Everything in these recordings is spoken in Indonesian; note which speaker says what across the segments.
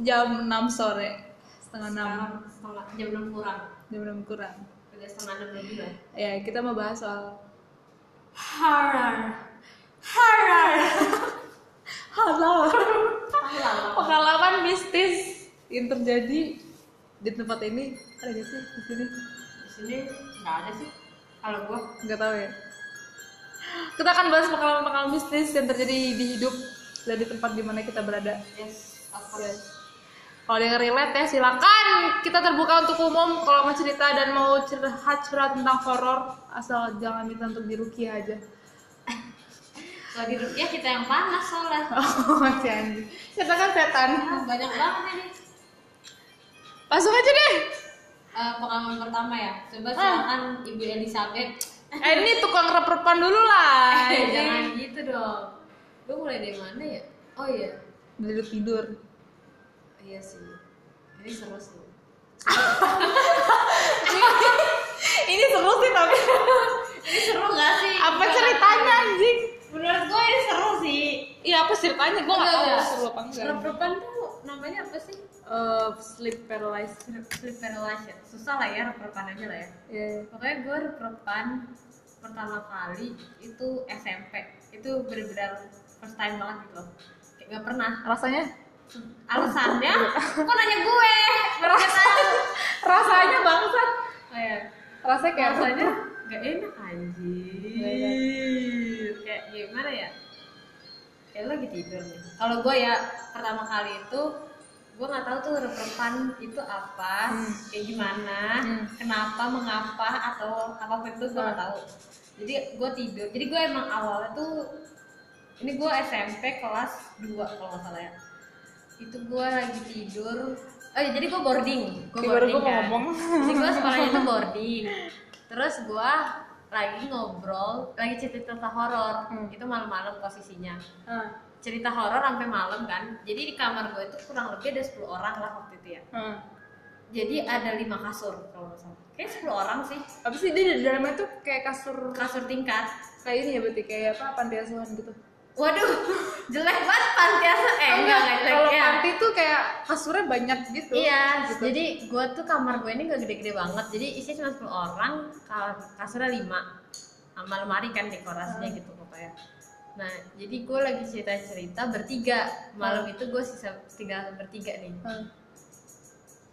Speaker 1: jam 6 sore. Setengah 6
Speaker 2: sekarang setengah jam enam kurang.
Speaker 1: Jam 6 kurang.
Speaker 2: Udah setengah enam lebih lah
Speaker 1: ya kita mau bahas soal
Speaker 2: horror. Horror.
Speaker 1: Halo. pengalaman mistis yang terjadi di tempat ini. Ada gak sih di sini?
Speaker 2: Di sini nggak ada sih. Kalau gua.
Speaker 1: Nggak tahu ya. Kita akan bahas pengalaman-pengalaman mistis yang terjadi di hidup dan di tempat di mana kita berada.
Speaker 2: Yes apa
Speaker 1: Yes. Kalau ada yang relate ya silakan kita terbuka untuk umum kalau mau cerita dan mau curhat curhat tentang horor asal jangan minta untuk diruki aja.
Speaker 2: kalau di rupiah kita yang panas soalnya
Speaker 1: Oh masih anjing. Kita kan setan.
Speaker 2: Ah, banyak banget ini
Speaker 1: Langsung aja deh.
Speaker 2: Eh, pengalaman pertama ya coba
Speaker 1: Ah.
Speaker 2: silakan ibu Elizabeth
Speaker 1: Eh ini tukang rep-repan dulu lah.
Speaker 2: Eh, jangan gitu dong gue mulai dari mana ya oh iya
Speaker 1: Duduk tidur.
Speaker 2: Iya sih ini seru sih
Speaker 1: ini seru sih tapi
Speaker 2: ini seru gak sih
Speaker 1: apa ceritanya anjing?
Speaker 2: menurut gue ini seru sih
Speaker 1: Iya apa ceritanya? Gue nggak tahu seru apa enggak.
Speaker 2: Rep-repan tuh namanya apa sih
Speaker 1: Eh, sleep paralysis.
Speaker 2: sleep paralysis susah lah ya rep-repan aja lah ya
Speaker 1: Iya.
Speaker 2: pokoknya gue rep-repan pertama kali itu SMP itu bener-bener first time banget gitu loh kayak gak pernah
Speaker 1: Rasanya?
Speaker 2: Alasannya? Kok nanya gue?
Speaker 1: Rasa, rasanya bangsat.
Speaker 2: oh ya
Speaker 1: Rasanya kayak
Speaker 2: rasanya gak enak anjir. Kayak gimana ya? Kayak lagi tidur nih. Kalau gue ya pertama kali itu gue nggak tahu tuh rep-repan itu apa
Speaker 1: Hmm.
Speaker 2: kayak gimana
Speaker 1: Hmm.
Speaker 2: kenapa mengapa atau apa pun itu gue nggak tahu. Jadi gue tidur. Jadi gue emang awalnya tuh ini gue SMP kelas 2 kalau nggak salah ya itu gue lagi tidur. Oh ya jadi gue boarding. Gue boarding
Speaker 1: gua
Speaker 2: kan.
Speaker 1: ngomong.
Speaker 2: jadi gue sekolahnya tuh boarding. Terus gue lagi ngobrol lagi cerita cerita horor.
Speaker 1: Hmm.
Speaker 2: itu malam-malam posisinya.
Speaker 1: Ah,
Speaker 2: cerita horor sampai malam kan. Jadi di kamar gue itu kurang lebih ada 10 orang lah waktu itu ya.
Speaker 1: Ah.
Speaker 2: jadi ada lima kasur kalau nggak salah. Kayak 10 orang sih.
Speaker 1: Apa sih dia di dalamnya tuh kayak kasur
Speaker 2: kasur tingkat.
Speaker 1: kayak ini ya berarti kayak apa panti asuhan gitu.
Speaker 2: Waduh jelek banget panti asuhan eh enggak enggak jelek
Speaker 1: Kalau
Speaker 2: ya
Speaker 1: panti tuh kayak kasurnya banyak gitu.
Speaker 2: Iya,
Speaker 1: Gitu.
Speaker 2: jadi gue tuh kamar gue ini gak gede-gede banget, jadi isinya cuma 10 orang, ka- kasurnya 5 sama lemari kan dekorasinya
Speaker 1: Hmm.
Speaker 2: gitu pokoknya. Nah, jadi gue lagi cerita-cerita bertiga, malam itu gue sisa tinggal bertiga nih,
Speaker 1: Ah,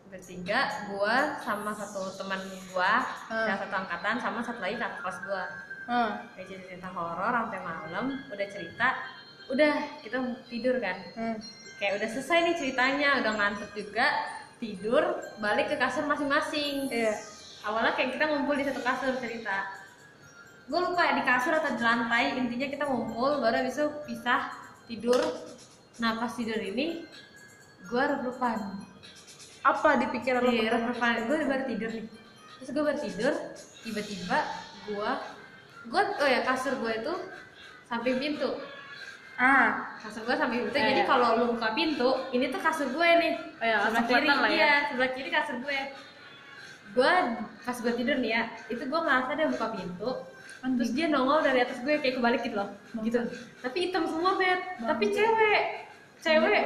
Speaker 2: bertiga, gue sama satu teman gue,
Speaker 1: Hmm.
Speaker 2: yang satu angkatan, sama satu lagi kakak kelas gue.
Speaker 1: Ah.
Speaker 2: Lagi cerita horor sampai malam, udah cerita, udah kita tidur kan,
Speaker 1: Ah.
Speaker 2: kayak udah selesai nih ceritanya udah ngantuk juga tidur balik ke kasur masing-masing
Speaker 1: Iya.
Speaker 2: awalnya kayak kita ngumpul di satu kasur cerita gue lupa di kasur atau di lantai intinya kita ngumpul baru habis itu pisah tidur nah pas tidur ini gue rep-repan
Speaker 1: Apa di pikiran lo?
Speaker 2: Iya, gue baru tidur nih terus gue baru tidur tiba-tiba gue gue oh ya kasur gue itu samping pintu.
Speaker 1: Ah,
Speaker 2: kasur gue samping pintu
Speaker 1: Iya,
Speaker 2: jadi
Speaker 1: iya.
Speaker 2: kalau lu buka pintu ini tuh kasur gue nih
Speaker 1: Oh iya,
Speaker 2: sebelah kiri.
Speaker 1: lah ya.
Speaker 2: iya sebelah kiri kasur gue gue pas gue tidur nih ya itu gue ngerasa dia buka pintu terus dia nongol dari atas gue kayak kebalik gitu loh. Gitu. Tapi hitam semua bet tapi cewek. Cewek.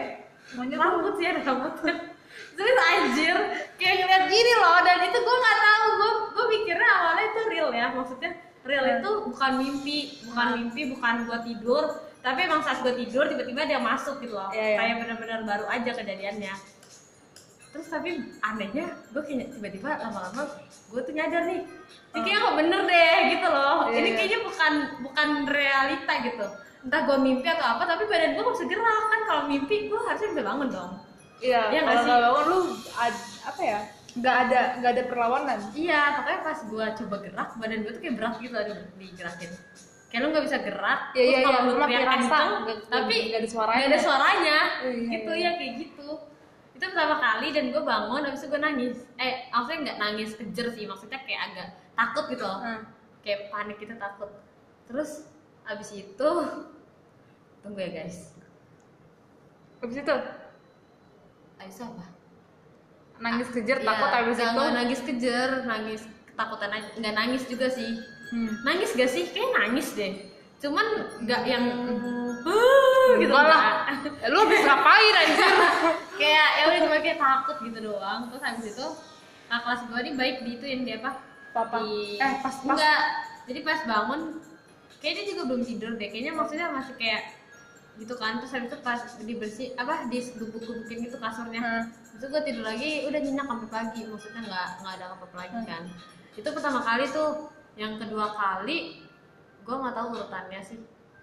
Speaker 1: Tuh-
Speaker 2: rambut sih ada rambutnya terus anjir. Kayak ngeliat gini loh dan itu gue nggak tahu. Gue gue mikirnya awalnya itu real ya maksudnya real
Speaker 1: Hmm.
Speaker 2: itu bukan mimpi bukan mimpi bukan gue tidur tapi emang saat gue tidur tiba-tiba dia masuk gitu loh
Speaker 1: Iya, iya.
Speaker 2: kayak benar-benar baru aja kejadiannya terus tapi anehnya gue kayak tiba-tiba lama-lama gue tuh nyadar nih ini kayaknya nggak bener deh gitu loh
Speaker 1: Iya,
Speaker 2: ini
Speaker 1: iya.
Speaker 2: kayaknya bukan bukan realita gitu entah gue mimpi atau apa tapi badan gue nggak bisa gerak kan kalau mimpi gue harusnya bisa bangun dong
Speaker 1: Iya,
Speaker 2: Iya nggak
Speaker 1: kalau
Speaker 2: sih?
Speaker 1: nggak bangun lu ad- apa ya? Nggak ada nggak ada perlawanan.
Speaker 2: iya pokoknya pas gue coba gerak badan gue tuh kayak berat gitu ada digerakin. Kayak lu nggak bisa gerak
Speaker 1: Iya,
Speaker 2: terus
Speaker 1: iya,
Speaker 2: kalau
Speaker 1: iya,
Speaker 2: lu teriak kenceng, tapi
Speaker 1: nggak ada suaranya.
Speaker 2: nggak ada suaranya.
Speaker 1: Iya, iya,
Speaker 2: gitu
Speaker 1: iya.
Speaker 2: ya kayak gitu. Itu pertama kali dan gue bangun habis itu gue nangis. Eh maksudnya nggak nangis kejer sih maksudnya kayak agak takut gitu loh.
Speaker 1: Ah.
Speaker 2: kayak panik gitu takut. Terus abis itu tunggu ya guys.
Speaker 1: Habis itu?
Speaker 2: Abis itu apa
Speaker 1: nangis kejer
Speaker 2: Iya,
Speaker 1: takut habis itu.
Speaker 2: nggak nangis kejer nangis ketakutan nggak nangis juga sih
Speaker 1: Hmm.
Speaker 2: nangis gak sih kayak nangis deh cuman nggak yang
Speaker 1: Hmm.
Speaker 2: "Ah," gitu
Speaker 1: lah. Lu habis ngapain anjir?
Speaker 2: kayak ya udah cuma kayak takut gitu doang terus habis itu kakak kelas gue nih baik di itu yang dia apa
Speaker 1: Papa.
Speaker 2: di
Speaker 1: Eh, pas- pas-
Speaker 2: enggak jadi pas bangun kayaknya dia juga belum tidur deh kayaknya maksudnya masih kayak gitu kan terus habis itu pas dibersih apa digubuk-gubukin gitu kasurnya
Speaker 1: Hmm.
Speaker 2: Itu gue tidur lagi udah nyenyak sampai pagi. Maksudnya nggak nggak ada apa-apa lagi kan. Itu pertama kali tuh. Yang kedua kali gue nggak tahu urutannya sih.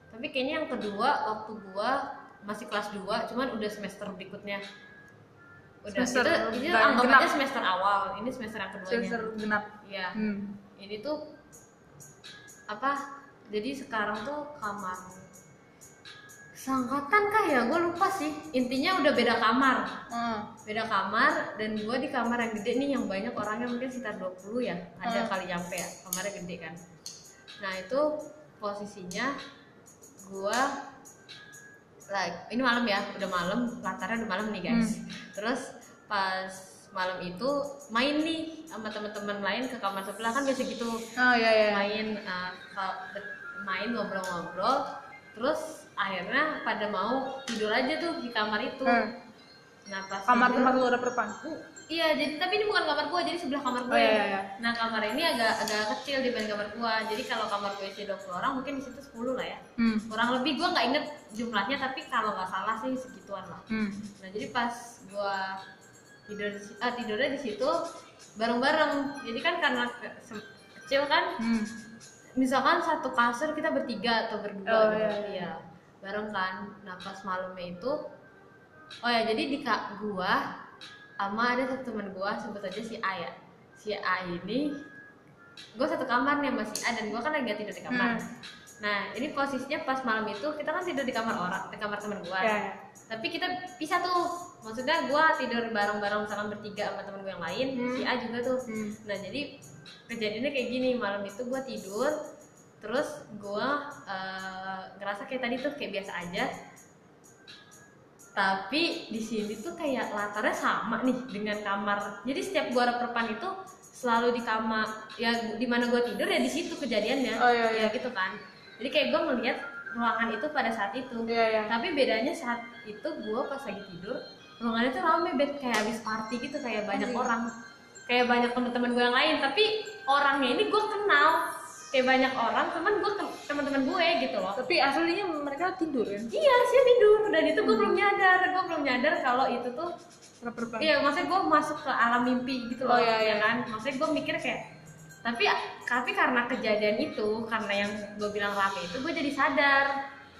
Speaker 2: Tapi kayaknya yang kedua waktu gue masih kelas 2 cuman udah semester berikutnya. Udah
Speaker 1: Semester
Speaker 2: itu, itu
Speaker 1: genap.
Speaker 2: anggap aja semester awal. Ini semester yang keduanya.
Speaker 1: Semester genap.
Speaker 2: Iya.
Speaker 1: Hmm.
Speaker 2: ini tuh apa jadi sekarang tuh kamar seangkatan kah ya? Gue lupa sih. Intinya udah beda kamar.
Speaker 1: Hmm.
Speaker 2: beda kamar dan gue di kamar yang gede nih yang banyak orangnya mungkin sekitar 20 ya. Ada
Speaker 1: Hmm.
Speaker 2: kali nyampe ya kamarnya gede kan. Nah itu posisinya gue like ini malam ya udah malam latarnya udah malam nih guys. Terus pas malam itu main nih sama teman-teman lain ke kamar sebelah kan biasa gitu.
Speaker 1: Oh iya iya.
Speaker 2: main uh, main ngobrol-ngobrol. Terus akhirnya pada mau tidur aja tuh di kamar itu
Speaker 1: Hmm.
Speaker 2: nah pas
Speaker 1: Kamar tempat lu ada perpan.
Speaker 2: iya jadi tapi ini bukan kamar gua jadi sebelah kamar gue
Speaker 1: Oh iya iya. iya.
Speaker 2: nah kamar ini agak agak kecil dibanding kamar gua jadi kalau kamar gue isi 20 orang mungkin di situ 10 lah ya
Speaker 1: Hmm.
Speaker 2: kurang lebih gua nggak inget jumlahnya tapi kalau nggak salah sih segituan lah
Speaker 1: Hmm.
Speaker 2: nah jadi pas gua tidur ah, tidurnya di situ bareng-bareng jadi kan karena kecil kan
Speaker 1: Hmm.
Speaker 2: misalkan satu kasur kita bertiga atau berdua
Speaker 1: Oh,
Speaker 2: gitu
Speaker 1: iya, iya.
Speaker 2: Bareng kan nah pas malamnya itu oh ya jadi di kak gua sama ada satu teman gua sebut aja si A ya si A ini gua satu kamar nih sama si A dan gua kan lagi tidur di kamar
Speaker 1: Hmm.
Speaker 2: nah ini posisinya pas malam itu kita kan tidur di kamar orang di kamar teman gua
Speaker 1: Iya, iya.
Speaker 2: tapi kita pisah tuh maksudnya gua tidur bareng-bareng misalkan bertiga sama temen gue yang lain
Speaker 1: Hmm.
Speaker 2: si A juga tuh
Speaker 1: Hmm.
Speaker 2: nah jadi kejadiannya kayak gini malam itu gua tidur terus gua eh, ngerasa kayak tadi tuh kayak biasa aja. Tapi di sini tuh kayak latarnya sama nih dengan kamar. Jadi setiap gua reperpan itu selalu di kamar ya di mana gua tidur ya di situ kejadiannya.
Speaker 1: Oh, iya, iya.
Speaker 2: ya gitu kan. Jadi kayak gua melihat ruangan itu pada saat itu.
Speaker 1: Iya iya.
Speaker 2: tapi bedanya saat itu gue pas lagi tidur ruangannya tuh rame bed kayak habis party gitu kayak banyak
Speaker 1: Anjing.
Speaker 2: orang. Kayak banyak teman-teman gue yang lain tapi orangnya ini gue kenal kayak banyak orang teman gue teman-teman gue gitu loh.
Speaker 1: Tapi aslinya mereka tidur kan?
Speaker 2: iya sih tidur. Dan itu gue belum nyadar. Gue belum nyadar kalau itu tuh
Speaker 1: Perpan.
Speaker 2: iya maksudnya gue masuk ke alam mimpi gitu loh
Speaker 1: Oh, iya,
Speaker 2: ya
Speaker 1: iya.
Speaker 2: kan? Maksudnya gue mikir kayak tapi tapi karena kejadian itu karena yang gue bilang rame itu gue jadi sadar.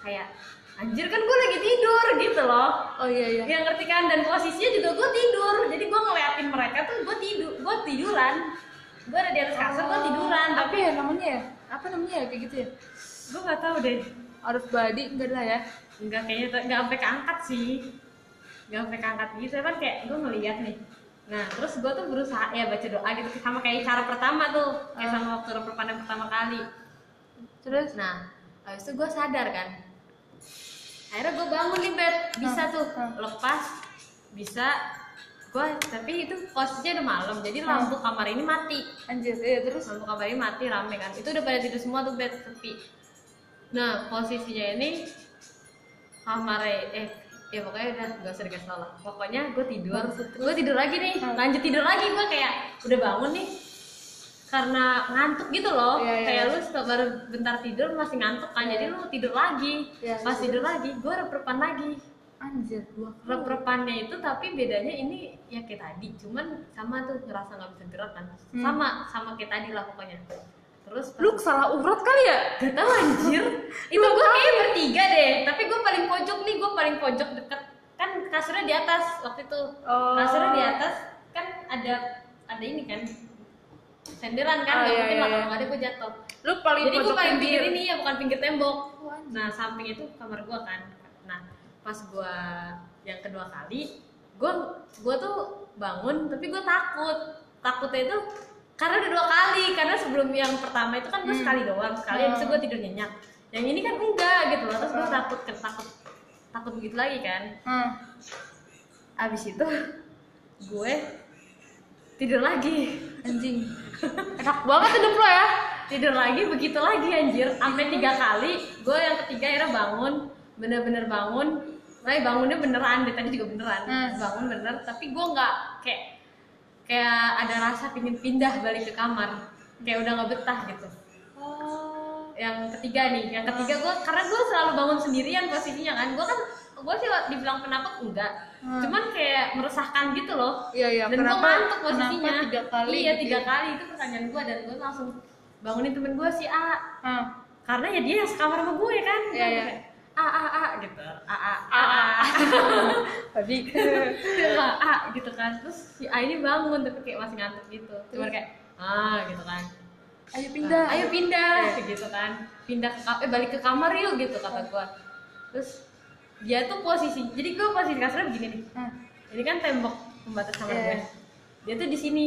Speaker 2: Kayak anjir kan gue lagi tidur gitu loh.
Speaker 1: Oh iya iya.
Speaker 2: yang ngerti kan? Dan posisinya juga gue tidur. Jadi gue ngeliatin mereka tuh gue tidur gue tiduran gue ada di atas kasur gue tiduran. tapi
Speaker 1: ya namanya ya? Apa namanya ya kayak gitu ya?
Speaker 2: gue nggak tahu deh.
Speaker 1: Out of body enggak lah ya.
Speaker 2: nggak kayaknya tuh- nggak sampai keangkat sih. Nggak sampai keangkat gitu kan kayak gue ngeliat nih. Nah terus gue tuh berusaha ya baca doa gitu sama kayak cara pertama tuh. Kayak sama waktu reperpan yang pertama kali.
Speaker 1: Terus?
Speaker 2: Nah habis itu gue sadar kan. Akhirnya gue bangun nih bed bisa
Speaker 1: Hmm,
Speaker 2: tuh
Speaker 1: hmm.
Speaker 2: lepas bisa gue tapi itu posisinya udah malam jadi lampu kamar ini mati.
Speaker 1: Anjir, iya terus?
Speaker 2: Lampu kamar ini mati rame kan. Itu udah pada tidur semua tuh bed sepi. Nah posisinya ini kamar eh ya pokoknya udah gak usah dikasih tau lah. Pokoknya gue tidur. Gue tidur lagi nih.
Speaker 1: Hmm.
Speaker 2: lanjut tidur lagi gue kayak udah bangun nih. Karena ngantuk gitu loh.
Speaker 1: Iya, iya,
Speaker 2: kayak
Speaker 1: iya.
Speaker 2: lu setelah baru bentar tidur masih ngantuk kan
Speaker 1: Iya.
Speaker 2: jadi lu tidur lagi.
Speaker 1: Iya,
Speaker 2: pas
Speaker 1: iya.
Speaker 2: tidur lagi gue rep-repan lagi
Speaker 1: anjir dua kali.
Speaker 2: rep-repannya itu tapi bedanya ini ya kayak tadi cuman sama tuh ngerasa nggak bisa gerak kan
Speaker 1: Hmm.
Speaker 2: sama sama kayak tadi lah pokoknya terus
Speaker 1: Lu salah urat kali ya?
Speaker 2: Gak tau anjir Itu gue kayak bertiga deh Tapi gue paling pojok nih Gue paling pojok deket Kan kasurnya di atas Waktu itu
Speaker 1: Oh.
Speaker 2: Kasurnya di atas Kan ada Ada ini kan Senderan kan
Speaker 1: Oh,
Speaker 2: Gak
Speaker 1: iya,
Speaker 2: mungkin
Speaker 1: iya,
Speaker 2: lah
Speaker 1: iya.
Speaker 2: Kalau nggak ada gue jatuh
Speaker 1: Lu paling
Speaker 2: Jadi gue
Speaker 1: pojok
Speaker 2: paling
Speaker 1: pinggir.
Speaker 2: ini ya Bukan pinggir tembok. Nah samping itu kamar gue kan pas gue Yang kedua kali Gue gue tuh bangun Tapi gue takut Takutnya itu karena udah dua kali karena sebelum yang pertama itu kan gue
Speaker 1: Hmm.
Speaker 2: sekali doang sekali habis itu gue tidur nyenyak yang ini kan enggak gitu loh terus gue takut takut takut begitu lagi kan
Speaker 1: Hmm.
Speaker 2: abis itu gue tidur lagi
Speaker 1: Anjing. Enak banget hidup lo ya.
Speaker 2: tidur lagi begitu lagi anjir sampai tiga kali gue yang ketiga akhirnya bangun bener-bener bangun Ray bangunnya beneran deh tadi juga beneran
Speaker 1: Hmm.
Speaker 2: bangun bener tapi gue nggak kayak kayak ada rasa pingin pindah balik ke kamar kayak udah nggak betah gitu
Speaker 1: Oh.
Speaker 2: yang ketiga nih yang ketiga gue karena gue selalu bangun sendirian posisinya kan gue kan gue sih dibilang penakut enggak
Speaker 1: Hmm.
Speaker 2: cuman kayak meresahkan gitu loh
Speaker 1: Iya iya.
Speaker 2: dan gue ngantuk posisinya
Speaker 1: tiga kali?
Speaker 2: iya
Speaker 1: gitu
Speaker 2: tiga
Speaker 1: ya?
Speaker 2: kali itu pertanyaan gue dan gue langsung bangunin temen gue si A
Speaker 1: Ah.
Speaker 2: karena ya dia yang sekamar sama gue kan
Speaker 1: Iya, iya.
Speaker 2: A a a gitu. A a a
Speaker 1: A, Tadi.
Speaker 2: a. A gitu kan. Terus si A ini bangun tapi kayak masih ngantuk gitu. Cuma kayak ah gitu kan.
Speaker 1: Ayo pindah.
Speaker 2: ayo pindah gitu kan. Pindah ke eh balik ke kamar yuk gitu kata gue terus dia tuh posisi jadi gue posisi kasurnya begini nih.
Speaker 1: Ah.
Speaker 2: ini kan tembok pembatas kamar
Speaker 1: Iya.
Speaker 2: gue dia tuh di sini.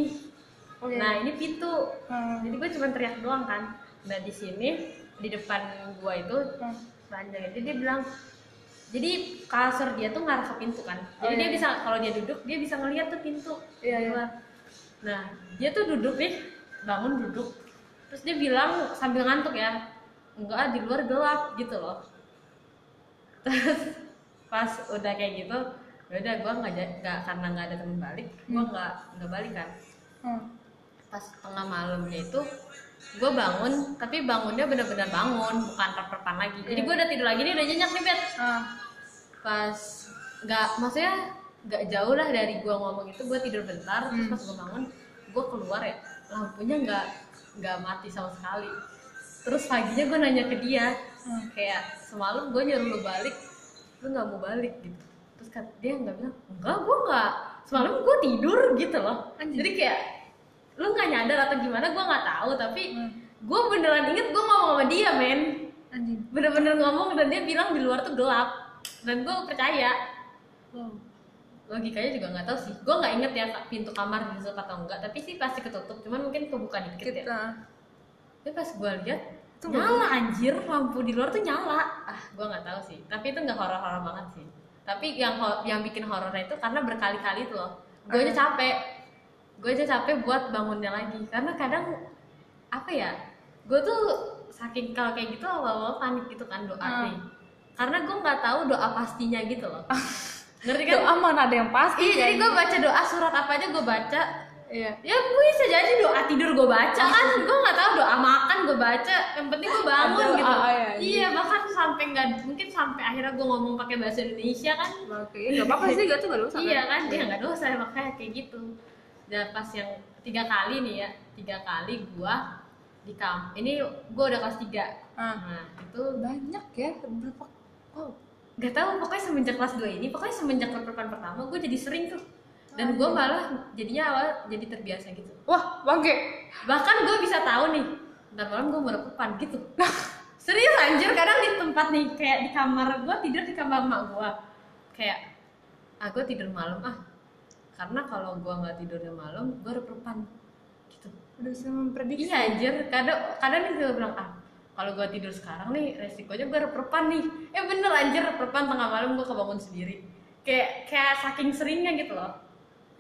Speaker 1: Oh, iya.
Speaker 2: nah ini pintu.
Speaker 1: Ah.
Speaker 2: jadi gue cuma teriak doang kan. Nah di sini di depan gua itu
Speaker 1: Ah.
Speaker 2: Panjang jadi dia bilang jadi kasur dia tuh ngarah ke pintu kan jadi
Speaker 1: Oh,
Speaker 2: dia
Speaker 1: iya.
Speaker 2: bisa kalau dia duduk dia bisa ngeliat tuh pintu
Speaker 1: Iya, iya.
Speaker 2: keluar. nah dia tuh duduk nih bangun duduk terus dia bilang sambil ngantuk ya enggak di luar gelap gitu loh terus pas udah kayak gitu ya udah gua nggak nggak karena nggak ada temen balik gua nggak nggak balik kan
Speaker 1: Ah.
Speaker 2: pas tengah malamnya itu gue bangun tapi bangunnya bener-bener bangun bukan rep-repan lagi jadi gue udah tidur lagi nih udah nyenyak nih bet
Speaker 1: Ah.
Speaker 2: pas nggak maksudnya nggak jauh lah dari gue ngomong itu gue tidur bentar terus
Speaker 1: Hmm.
Speaker 2: pas gue bangun gue keluar ya lampunya nggak nggak mati sama sekali terus paginya gue nanya ke dia
Speaker 1: Hmm.
Speaker 2: kayak semalam gue nyuruh lu balik lu nggak mau balik gitu terus dia nggak bilang enggak gue nggak semalam gue tidur gitu loh
Speaker 1: Anjing.
Speaker 2: jadi kayak lu nggak nyadar atau gimana gue nggak tahu tapi
Speaker 1: Hmm.
Speaker 2: gue beneran inget gue ngomong sama dia men. Bener-bener ngomong dan dia bilang di luar tuh gelap. Dan gue percaya.
Speaker 1: Wow.
Speaker 2: logikanya juga nggak tahu sih. Gue nggak inget ya pintu kamar ditutup atau enggak tapi sih pasti ketutup. Cuman mungkin kebuka dikit ya.
Speaker 1: Kita.
Speaker 2: tapi pas gue lihat
Speaker 1: Itu
Speaker 2: nyala anjir. Lampu di luar tuh nyala. Ah gue nggak tahu sih. Tapi itu nggak horor-horor banget sih. Tapi yang yang bikin horornya itu karena berkali-kali tuh loh. Gue aja capek gue aja capek buat bangunnya lagi. Karena kadang apa ya gue tuh saking kalau kayak gitu awal-awal panik gitu kan doa
Speaker 1: Hmm.
Speaker 2: nih karena gue nggak tahu doa pastinya gitu loh. Ngerti kan?
Speaker 1: Doa mana ada yang pasti?
Speaker 2: iya jadi gue baca doa surat apa aja gue baca.
Speaker 1: Iya.
Speaker 2: ya gue bisa jadi doa tidur gue baca kan. Gue nggak tahu doa makan gue baca. Yang penting gue bangun
Speaker 1: Ada
Speaker 2: gitu.
Speaker 1: doa ya,
Speaker 2: iya bahkan sampai nggak mungkin sampai akhirnya gue ngomong pakai bahasa Indonesia kan.
Speaker 1: Oke, nggak apa-apa sih, gak tuh gak dosa.
Speaker 2: iya kan? Dia nggak dosa makanya kayak gitu dan pas yang tiga kali nih ya tiga kali gue di kamp ini gue udah kelas tiga.
Speaker 1: Ah.
Speaker 2: nah itu
Speaker 1: Banyak ya, berapa? Oh,
Speaker 2: nggak tahu pokoknya semenjak kelas 2 ini pokoknya semenjak pertemuan pertama gue jadi sering tuh. Dan gue malah jadinya awal jadi terbiasa gitu.
Speaker 1: Wah bangke.
Speaker 2: bahkan gue bisa tahu nih ntar malam gue mau repepan gitu. Serius anjir kadang di tempat nih kayak di kamar gue tidur di kamar emak gue kayak ah gue tidur malam ah karena kalau gue nggak tidurnya malam gue repepan gitu.
Speaker 1: Udah bisa memprediksi.
Speaker 2: iya anjir. Kadang kadang nih gue bilang ah kalau gue tidur sekarang nih resikonya gue repepan nih. Eh bener anjir. Repepan tengah malam gue kebangun sendiri. Kayak kayak saking seringnya gitu loh.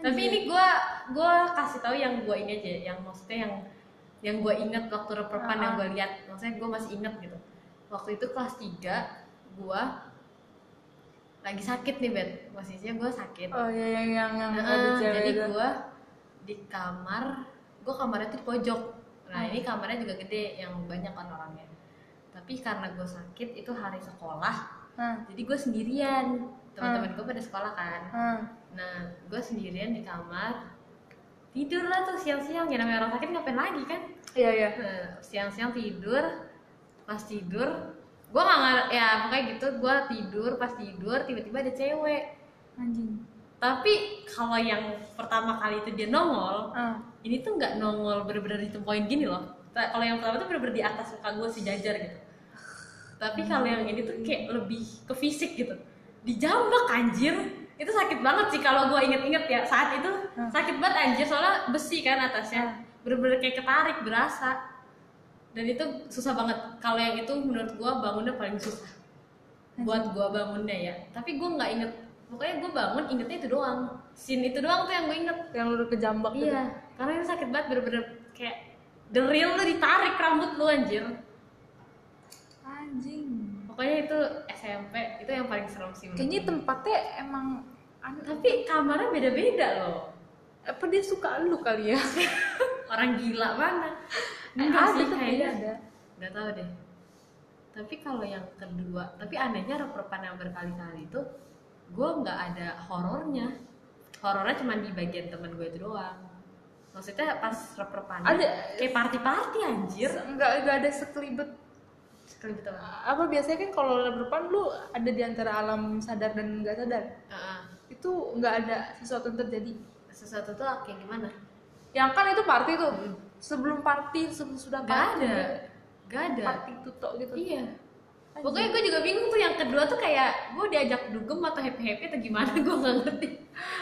Speaker 2: Tapi ini gue gue kasih tahu yang gue ini aja yang maksudnya yang yang gue inget waktu reperpan yang gue lihat. Maksudnya gue masih inget gitu. Waktu itu kelas 3 gue lagi sakit nih bet posisinya gue sakit.
Speaker 1: Oh iya yang yang yang cewek
Speaker 2: jadi gue di kamar gue kamarnya tuh di pojok. Nah ini kamarnya juga gede yang banyak kan orangnya. Tapi karena gue sakit itu hari sekolah
Speaker 1: Hah.
Speaker 2: jadi gue sendirian. Teman-teman gue pada sekolah kan.
Speaker 1: Hah.
Speaker 2: nah gue sendirian di kamar. Tidur lah tuh siang-siang ya namanya orang sakit ngapain lagi kan?
Speaker 1: Iya iya.
Speaker 2: Nah, siang-siang tidur pas tidur gue nggak ngar- ya pokoknya gitu gue tidur pas tidur tiba-tiba ada cewek.
Speaker 1: Anjing.
Speaker 2: tapi kalau yang pertama kali itu dia nongol
Speaker 1: Ah.
Speaker 2: ini tuh nggak nongol bener-bener ditempoin gini loh. Kalau yang pertama tuh bener-bener di atas muka gue sejajar gitu. Tapi kalau yang ini tuh kayak lebih ke fisik gitu. Dijambak anjir. Itu sakit banget sih kalau gue inget-inget ya saat itu
Speaker 1: Hmm.
Speaker 2: sakit banget anjir. Soalnya besi kan atasnya. Bener-bener kayak ketarik berasa dan itu susah banget. Kalau yang itu menurut gue bangunnya paling susah. Buat gue bangunnya ya. Tapi gue nggak inget. Pokoknya gue bangun ingetnya itu doang. Scene itu doang tuh yang gue inget.
Speaker 1: Yang lu kejambak gitu.
Speaker 2: Iya, karena ini sakit banget bener-bener kayak the real lu ditarik rambut lu anjir.
Speaker 1: Anjing.
Speaker 2: Pokoknya itu SMP itu yang paling serem sih
Speaker 1: kayaknya tempatnya emang aneh
Speaker 2: tapi kamarnya beda-beda loh
Speaker 1: apa dia suka lu kali ya?
Speaker 2: Orang gila mana? Enggak
Speaker 1: ada
Speaker 2: sih kayaknya.
Speaker 1: ada.
Speaker 2: Nggak tahu deh. Tapi kalau yang kedua tapi anehnya rep-repan yang berkali-kali itu gue nggak ada horornya. Horornya cuma di bagian temen gue itu doang. Maksudnya pas rep-repan
Speaker 1: Ada.
Speaker 2: kayak party-party anjir.
Speaker 1: Nggak nggak ada sekelibet.
Speaker 2: Sekali gitu
Speaker 1: apa biasanya kan kalau depan lu ada di antara alam sadar dan nggak sadar? Itu nggak ada sesuatu yang terjadi
Speaker 2: sesuatu tuh kayak gimana?
Speaker 1: Yang kan itu party tuh. Sebelum party sebelum sudah party
Speaker 2: ada. nggak ada.
Speaker 1: party tutok gitu.
Speaker 2: Iya.
Speaker 1: Anjir.
Speaker 2: Pokoknya gue juga bingung tuh yang kedua tuh kayak gue diajak dugem atau happy happy atau gimana gue nggak ngerti.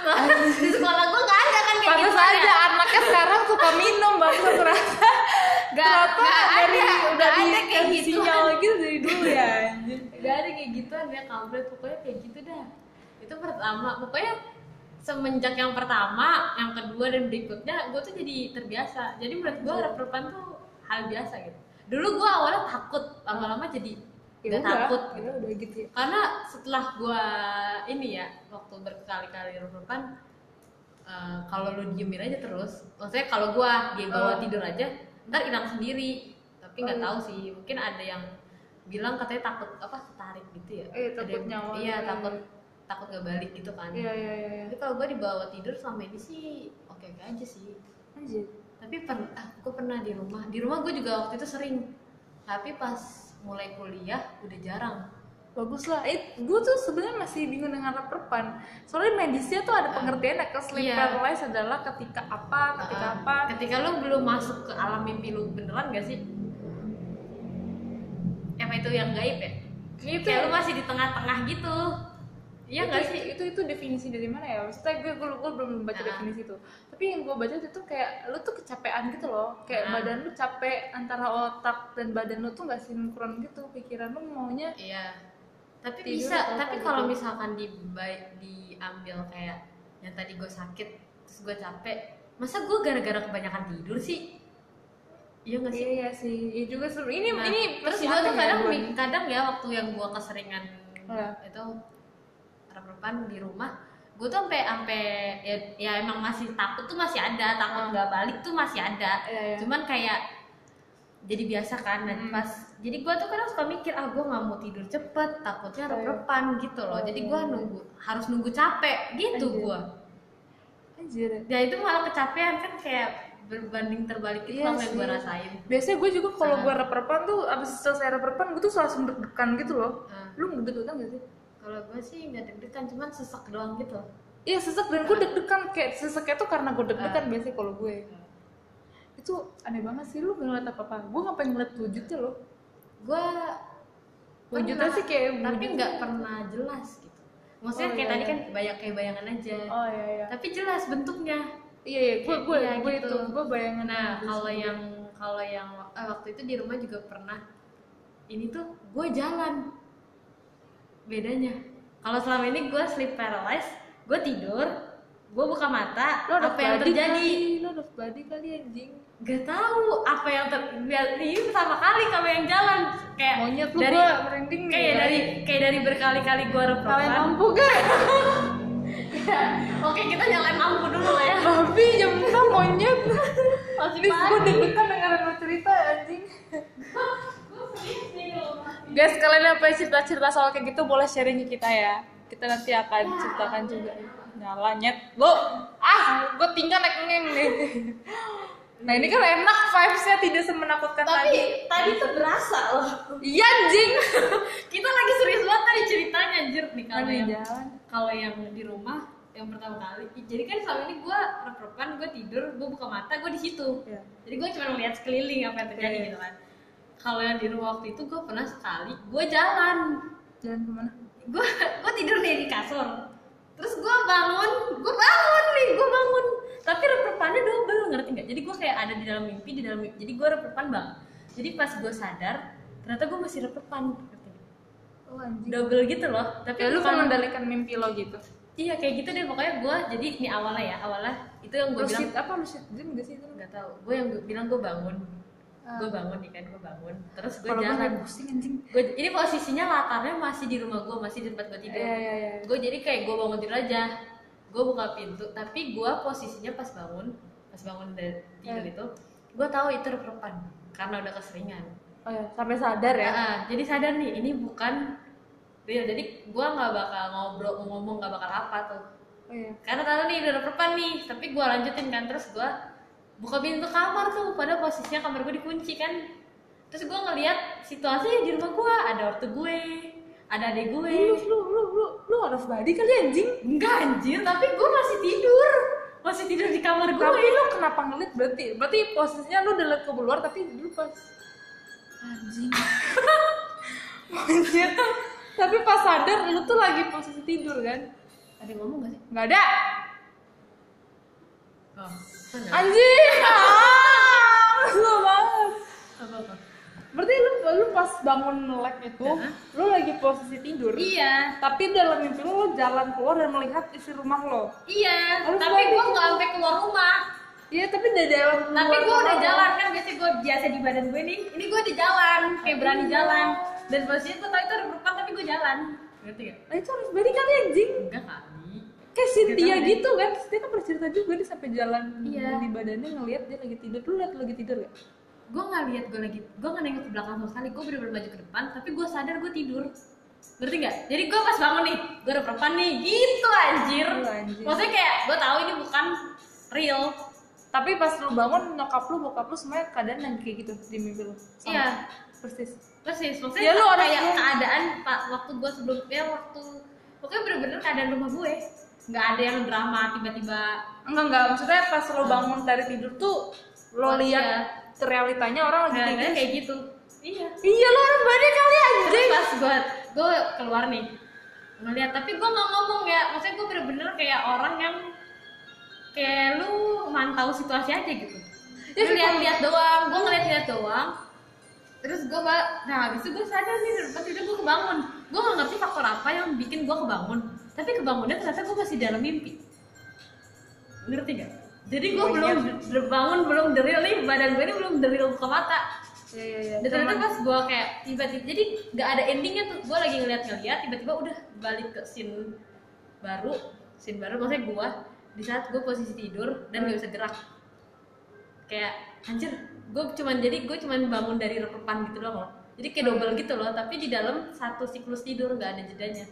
Speaker 2: di sekolah gue nggak ada kan kayak
Speaker 1: Pantes
Speaker 2: gitu
Speaker 1: aja anaknya sekarang suka minum bangsa ternyata
Speaker 2: Gak, gak
Speaker 1: dari
Speaker 2: ada,
Speaker 1: udah
Speaker 2: gak ada kayak gitu.
Speaker 1: sinyal gitu dari dulu ya anjir.
Speaker 2: Gak ada kayak gituan ya kampret. Pokoknya kayak gitu dah. Itu pertama. Pokoknya semenjak yang pertama, yang kedua dan berikutnya gue tuh jadi terbiasa. Jadi menurut gue rep-repan tuh hal biasa gitu. Dulu gue awalnya takut, lama-lama jadi
Speaker 1: Ya
Speaker 2: gak
Speaker 1: udah,
Speaker 2: takut
Speaker 1: ya
Speaker 2: gitu.
Speaker 1: udah gitu ya.
Speaker 2: karena setelah gua ini ya waktu berkali-kali rebutan eh, kalau lu diemin aja terus maksudnya kalau gua dia bawa
Speaker 1: Oh.
Speaker 2: tidur aja ntar hilang sendiri tapi nggak
Speaker 1: Oh, iya.
Speaker 2: tahu sih mungkin ada yang bilang katanya takut apa ketarik gitu ya Ada
Speaker 1: takut
Speaker 2: yang-
Speaker 1: nyawa.
Speaker 2: iya takut takut gak balik gitu kan
Speaker 1: Iya iya iya. iya.
Speaker 2: tapi kalau gua dibawa tidur selama ini sih oke oke aja sih
Speaker 1: Anjir.
Speaker 2: tapi per, ah, gue pernah di rumah di rumah gue juga waktu itu sering tapi pas mulai kuliah udah jarang
Speaker 1: Bagus lah. Eh, gue tuh sebenarnya masih bingung dengan reperpan. Soalnya medisnya tuh ada pengertiannya ke sleep
Speaker 2: Iya.
Speaker 1: paralysis adalah ketika apa, ketika
Speaker 2: Uh,
Speaker 1: apa.
Speaker 2: ketika lu belum masuk ke alam mimpi lu beneran gak sih apa itu yang gaib ya
Speaker 1: Itu
Speaker 2: kayak lu masih di tengah-tengah gitu iya
Speaker 1: itu,
Speaker 2: gak sih
Speaker 1: Itu, itu definisi dari mana ya? Maksudnya gue, gue, gue belum baca
Speaker 2: Ah.
Speaker 1: definisi itu. Tapi yang gue baca itu kayak lu tuh kecapean gitu loh. Kayak
Speaker 2: Ah.
Speaker 1: badan lu capek antara otak dan badan lu tuh nggak sinkron gitu. Pikiran lu maunya
Speaker 2: iya tapi
Speaker 1: Tidur
Speaker 2: bisa tapi
Speaker 1: apa
Speaker 2: kalau
Speaker 1: gitu.
Speaker 2: misalkan di diambil kayak yang tadi gue sakit terus gue capek masa gue gara-gara kebanyakan tidur sih iya gak sih
Speaker 1: Iya, iya sih. Iya juga seru. Ini
Speaker 2: Nah,
Speaker 1: ini
Speaker 2: terus gue tuh
Speaker 1: ya,
Speaker 2: kadang kadang ya waktu yang gue keseringan
Speaker 1: Iya.
Speaker 2: itu repan di rumah gue tuh sampai sampai ya, ya emang masih takut tuh masih ada takut
Speaker 1: Hmm.
Speaker 2: nggak balik tuh masih ada
Speaker 1: Iya, iya.
Speaker 2: cuman kayak jadi biasa kan dan
Speaker 1: Hmm.
Speaker 2: pas jadi gue tuh kadang suka mikir ah gue nggak mau tidur cepet takutnya
Speaker 1: Oh, iya.
Speaker 2: repan gitu loh jadi gue
Speaker 1: Oh.
Speaker 2: nunggu harus nunggu capek gitu gue
Speaker 1: Anjir.
Speaker 2: ya itu malah kecapean kan kayak berbanding terbalik itu
Speaker 1: Iya
Speaker 2: yang gue rasain
Speaker 1: Biasanya gue juga kalau gue reperpan tuh abis selesai reperpan gue tuh langsung deg-degan gitu loh.
Speaker 2: Nah,
Speaker 1: Lu deg-degan gak sih?
Speaker 2: Kalau gue sih nggak deg-degan cuman sesek doang gitu
Speaker 1: Iya sesek dan gue deg-degan kayak seseknya tuh karena gue deg-degan
Speaker 2: Ah.
Speaker 1: biasanya kalau gue. Itu aneh banget sih lu ngeliat apa-apa. Gue ngapain ngeliat wujudnya loh.
Speaker 2: gue
Speaker 1: Wujudnya sih kayak
Speaker 2: tapi nggak pernah jelas gitu maksudnya
Speaker 1: Oh,
Speaker 2: kayak
Speaker 1: iya,
Speaker 2: tadi
Speaker 1: iya.
Speaker 2: kan banyak kayak bayangan aja
Speaker 1: Oh iya iya.
Speaker 2: tapi jelas bentuknya
Speaker 1: Iya iya gue gue
Speaker 2: Iya,
Speaker 1: gue
Speaker 2: gitu.
Speaker 1: itu gue bayangan.
Speaker 2: nah
Speaker 1: aja
Speaker 2: kalau yang kalau yang eh, waktu itu di rumah juga pernah ini tuh gue jalan bedanya kalau selama ini gue sleep paralyzed gue tidur gue buka mata
Speaker 1: Lo
Speaker 2: apa yang terjadi
Speaker 1: Kali. Lo ada body kali anjing.
Speaker 2: gak tahu apa yang ter ini pertama kali kalau yang jalan kayak
Speaker 1: Monyet
Speaker 2: dari
Speaker 1: gue merinding
Speaker 2: kayak dari kayak dari berkali-kali gue
Speaker 1: Kalian
Speaker 2: repropan
Speaker 1: mampu gak?
Speaker 2: Oke kita nyalain lampu dulu lah ya.
Speaker 1: Babi jam 6 monyet.
Speaker 2: Masih
Speaker 1: Please gue deg-degan dengerin lo cerita anjing. Guys, kalian yang pengen cerita-cerita soal kayak gitu boleh sharing ke kita ya. Kita nanti akan ceritakan juga. Nyala nyet. Lo, ah, gue tinggal naik ngeng nih. Nah ini kan enak vibes-nya tidak semenakutkan
Speaker 2: Tapi
Speaker 1: tadi.
Speaker 2: tadi tuh berasa loh.
Speaker 1: Iya anjing.
Speaker 2: Kita lagi serius banget tadi ceritanya anjir nih kalau
Speaker 1: Kan di
Speaker 2: yang
Speaker 1: jalan.
Speaker 2: kalau yang di rumah yang pertama kali. Jadi kan selama ini gue rep-repan, gue tidur, gue buka mata, gue di situ.
Speaker 1: Iya.
Speaker 2: Jadi gue cuma ngeliat sekeliling apa yang terjadi
Speaker 1: Iya.
Speaker 2: gitu kan. Kalau yang di rumah waktu itu gue pernah sekali, gue jalan,
Speaker 1: Jalan ke mana?
Speaker 2: gue gue tidur nih di kasur terus gue bangun gue bangun nih gue bangun tapi rep-repannya double ngerti nggak jadi gue kayak ada di dalam mimpi di dalam mimpi jadi gue rep-repan bang jadi pas gue sadar ternyata gue masih nggak?
Speaker 1: Oh anjing.
Speaker 2: double gitu loh tapi
Speaker 1: Ya lu
Speaker 2: bukan-
Speaker 1: mengendalikan mimpi lo gitu.
Speaker 2: iya kayak gitu deh pokoknya gue jadi ini awalnya ya awalnya itu yang gue bilang
Speaker 1: apa lucid dream gak sih itu?
Speaker 2: nggak tahu gue yang gua bilang gue bangun gue bangun nih kan gue bangun terus gue
Speaker 1: gue
Speaker 2: jalan
Speaker 1: kayak pusing anjing.
Speaker 2: gue ini posisinya latarnya masih di rumah gue masih di tempat gue tidur
Speaker 1: Iya iya iya.
Speaker 2: gue jadi kayak gue bangun tidur aja gue buka pintu tapi gue posisinya pas bangun pas bangun dari tidur
Speaker 1: Eh.
Speaker 2: itu gue tahu itu rep-repan karena udah keseringan
Speaker 1: Oh ya, sampai sadar ya.
Speaker 2: Ah, jadi sadar nih ini bukan real jadi gue nggak bakal ngobrol ngomong nggak bakal apa tuh
Speaker 1: Oh iya.
Speaker 2: karena tahu nih udah rep-repan nih tapi gue lanjutin kan terus gue buka pintu kamar tuh pada posisinya kamar gue dikunci kan terus gue ngeliat situasinya di rumah gue ada ortu gue ada adek gue
Speaker 1: Lu lu lu lu lu harus body kali anjing.
Speaker 2: enggak anjir tapi gue masih tidur masih tidur di kamar gue
Speaker 1: Tapi lu kenapa ngelit berarti? Berarti posisinya lu udah liat ke luar tapi lu pas anjing. Anjir. Tapi pas sadar lu tuh lagi posisi tidur kan?
Speaker 2: ada yang ngomong gak sih
Speaker 1: Nggak ada.
Speaker 2: Oh.
Speaker 1: Ah, lu banget.
Speaker 2: apa apa
Speaker 1: Berarti lu lu pas bangun melek itu, lu lagi posisi tidur.
Speaker 2: iya
Speaker 1: Tapi dalam mimpi lu, lu jalan keluar dan melihat isi rumah lo.
Speaker 2: iya tapi gue nggak sampai keluar rumah
Speaker 1: Iya, tapi dari dalam
Speaker 2: tapi gue udah jalan kan biasa gue biasa di badan gue nih ini gue di jalan kayak berani jalan dan posisinya gue tau itu ada tapi gue jalan ngerti gak?
Speaker 1: Nah, itu harus balik kali anjing.
Speaker 2: enggak kali
Speaker 1: Kayak Cynthia
Speaker 2: deh.
Speaker 1: gitu kan, dia kan bercerita juga dia sampai jalan
Speaker 2: Iya.
Speaker 1: di badannya ngelihat dia lagi tidur. Lu liat lu lagi tidur gak?
Speaker 2: gue nggak lihat gue lagi gue nggak nengok ke belakang sama sekali gue bener-bener maju ke depan tapi gue sadar gue tidur ngerti nggak jadi gue pas bangun nih gue udah perpan nih gitu anjir
Speaker 1: anjir.
Speaker 2: maksudnya kayak gue tahu ini bukan real
Speaker 1: Tapi pas lu bangun, nyokap lu, bokap lu semuanya keadaan yang kayak gitu di mimpi lu. Sama.
Speaker 2: iya
Speaker 1: Persis.
Speaker 2: persis maksudnya
Speaker 1: Ya, lu
Speaker 2: kayak keadaan pak waktu gue sebelumnya waktu pokoknya bener-bener keadaan rumah gue nggak ada yang drama tiba-tiba
Speaker 1: Enggak, enggak. Maksudnya pas lu bangun dari tidur tuh, lo
Speaker 2: Oh,
Speaker 1: lihat
Speaker 2: iya.
Speaker 1: realitanya orang lagi kayak
Speaker 2: kayak
Speaker 1: gitu.
Speaker 2: kayak gitu iya
Speaker 1: Iya, lu harus balik kali anjing.
Speaker 2: pas gue gue keluar nih ngeliat tapi gue nggak ngomong ya maksudnya gue bener-bener kayak orang yang kayak lu mantau situasi aja gitu
Speaker 1: Ya,
Speaker 2: lihat-lihat doang gue ngeliat-lihat doang terus gue ba nah habis itu gue sadar nih pas itu gue kebangun gue nggak ngerti faktor apa yang bikin gue kebangun tapi kebangunnya ternyata gue masih dalam mimpi. Ngerti gak jadi gue
Speaker 1: Oh,
Speaker 2: belum
Speaker 1: iya.
Speaker 2: d- bangun belum deril nih badan gue ini belum deril buka mata.
Speaker 1: Iya, iya, iya.
Speaker 2: dan ternyata pas gue kayak tiba-tiba jadi nggak ada endingnya tuh. Gue lagi ngeliat-ngeliat tiba-tiba udah balik ke scene baru scene baru maksudnya gue di saat gue posisi tidur dan gak bisa gerak. Kayak anjir gue cuman jadi gue cuman bangun dari rekepan gitu loh. Jadi kayak double gitu loh tapi di dalam satu siklus tidur nggak ada jedanya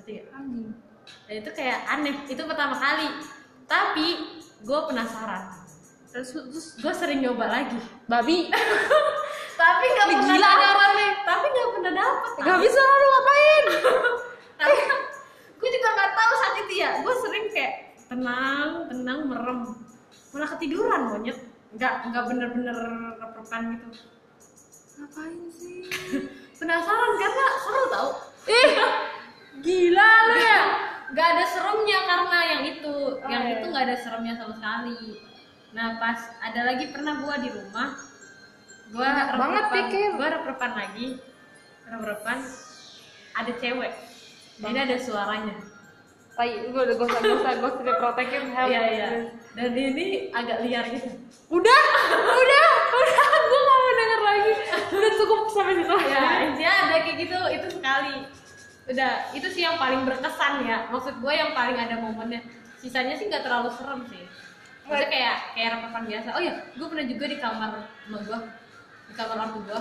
Speaker 2: ngerti gak?
Speaker 1: anjing.
Speaker 2: Dan itu kayak aneh itu pertama kali tapi gue penasaran
Speaker 1: Terus, terus
Speaker 2: gue sering nyoba lagi
Speaker 1: babi
Speaker 2: tapi nggak pernah
Speaker 1: gila
Speaker 2: dapet.
Speaker 1: nih.
Speaker 2: tapi nggak pernah dapet
Speaker 1: Gak bisa lu ngapain?
Speaker 2: tapi gue juga nggak tahu saat itu ya gue sering kayak tenang tenang merem malah ketiduran monyet nggak nggak bener-bener rep-repan gitu
Speaker 1: Ngapain sih?
Speaker 2: penasaran karena seru tau
Speaker 1: Ih, gila lu ya.
Speaker 2: nggak ada seremnya karena yang itu yang
Speaker 1: iya.
Speaker 2: itu nggak ada seremnya sama sekali nah pas ada lagi pernah gua di rumah gua
Speaker 1: banget, pikir.
Speaker 2: gua rep-repan lagi rep-repan ada cewek ini ada suaranya
Speaker 1: Tai, gue udah gak usah, gak usah diprotekin help.
Speaker 2: iya iya dan ini agak liar gitu
Speaker 1: Udah, udah, udah, gue gak mau denger lagi. Udah cukup sampai situ.
Speaker 2: ya intinya ada kayak gitu itu sekali udah itu sih yang paling berkesan ya. Maksud gue yang paling ada momennya. Sisanya sih nggak terlalu serem sih. Maksudnya kayak kayak rekaman biasa. Oh ya gue pernah juga di kamar sama gue di kamar ortu gue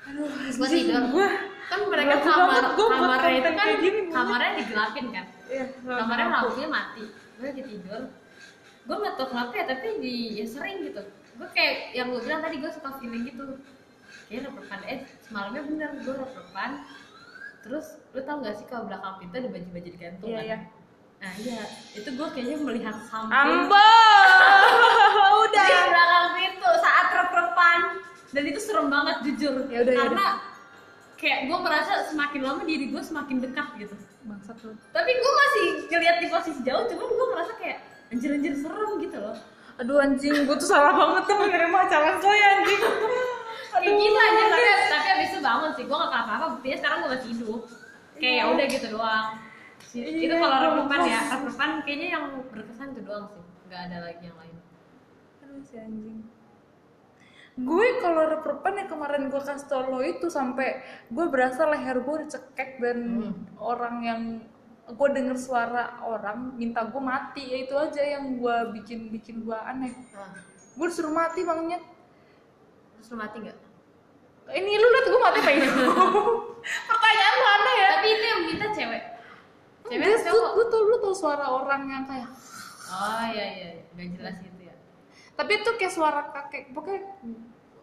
Speaker 1: Aduh,
Speaker 2: gue tidur.
Speaker 1: Gue,
Speaker 2: kan mereka
Speaker 1: Gelapu
Speaker 2: kamar
Speaker 1: gua buat
Speaker 2: kamarnya itu kan
Speaker 1: gini,
Speaker 2: kamarnya digelapin kan?
Speaker 1: Iya,
Speaker 2: kamarnya lampunya mati. Gue lagi tidur. Gue nggak tau kenapa ya tapi di ya sering gitu. Gue kayak yang gue bilang tadi gue suka feeling gitu. Kayak reprepan eh semalamnya bener gue reprepan terus lu tau gak sih kalau belakang pintu ada baju-baju digantung
Speaker 1: Iya,
Speaker 2: kan?
Speaker 1: iya.
Speaker 2: nah iya. Itu gue kayaknya melihat something
Speaker 1: Ambo, udah.
Speaker 2: di belakang pintu saat rep-repan dan itu serem banget jujur.
Speaker 1: Ya udah, ya
Speaker 2: karena kayak gue merasa semakin lama diri gue semakin dekat gitu.
Speaker 1: Bangsat lu.
Speaker 2: tapi gue masih ngeliat di posisi jauh cuman gue merasa kayak anjir-anjir serem gitu loh.
Speaker 1: Aduh anjing, gue tuh salah banget tuh menerima calon gue anjing.
Speaker 2: Kayak gitu aja tapi, tapi abis itu bangun sih gue gak kenapa-apa buktinya sekarang gue masih hidup. Kayak ya udah gitu doang.
Speaker 1: Iya,
Speaker 2: itu kalau rep-repan ya rep-repan kayaknya yang berkesan itu doang sih nggak ada lagi yang lain.
Speaker 1: Aduh si anjing. gue kalau reperpan yang kemarin gue kasih tau lo itu sampai gue berasa leher gue dicekek dan orang yang gue denger suara orang minta gue mati. Ya itu aja yang gue bikin bikin gue aneh.
Speaker 2: Nah,
Speaker 1: gue disuruh mati bangnya
Speaker 2: terus lu mati nggak?
Speaker 1: Ini lu liat gue mati apa ini? Pertanyaan lu aneh ya.
Speaker 2: Tapi itu yang minta cewek. Cewek
Speaker 1: Enggak, lu, lu tau lu tau suara orang yang kayak
Speaker 2: oh iya iya. Udah jelas gitu ya.
Speaker 1: Tapi itu kayak suara kakek pokoknya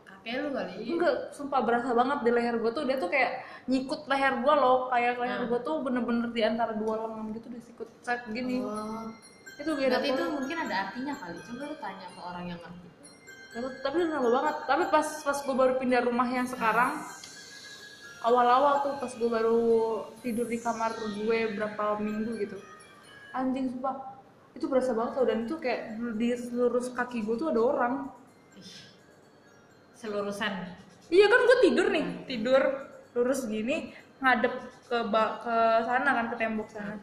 Speaker 2: kakek lu kali.
Speaker 1: Enggak sumpah berasa banget di leher gue tuh. Dia tuh kayak nyikut leher gue loh. Kayak leher
Speaker 2: Hmm.
Speaker 1: gue tuh bener-bener di antara dua lengan gitu disikut set gini.
Speaker 2: Oh.
Speaker 1: itu beda
Speaker 2: berarti itu mungkin ada artinya kali. Coba lu tanya ke orang yang ngerti
Speaker 1: Tapi- tapi udah lama banget. Tapi pas pas gue baru pindah rumah yang sekarang awal-awal tuh pas gue baru tidur di kamar gue berapa minggu gitu anjing sumpah. Itu berasa banget tau dan itu kayak di seluruh kaki gue tuh ada orang.
Speaker 2: Selurusan.
Speaker 1: Iya kan gue tidur nih, tidur. Lurus gini ngadep ke ke sana kan ke tembok sana.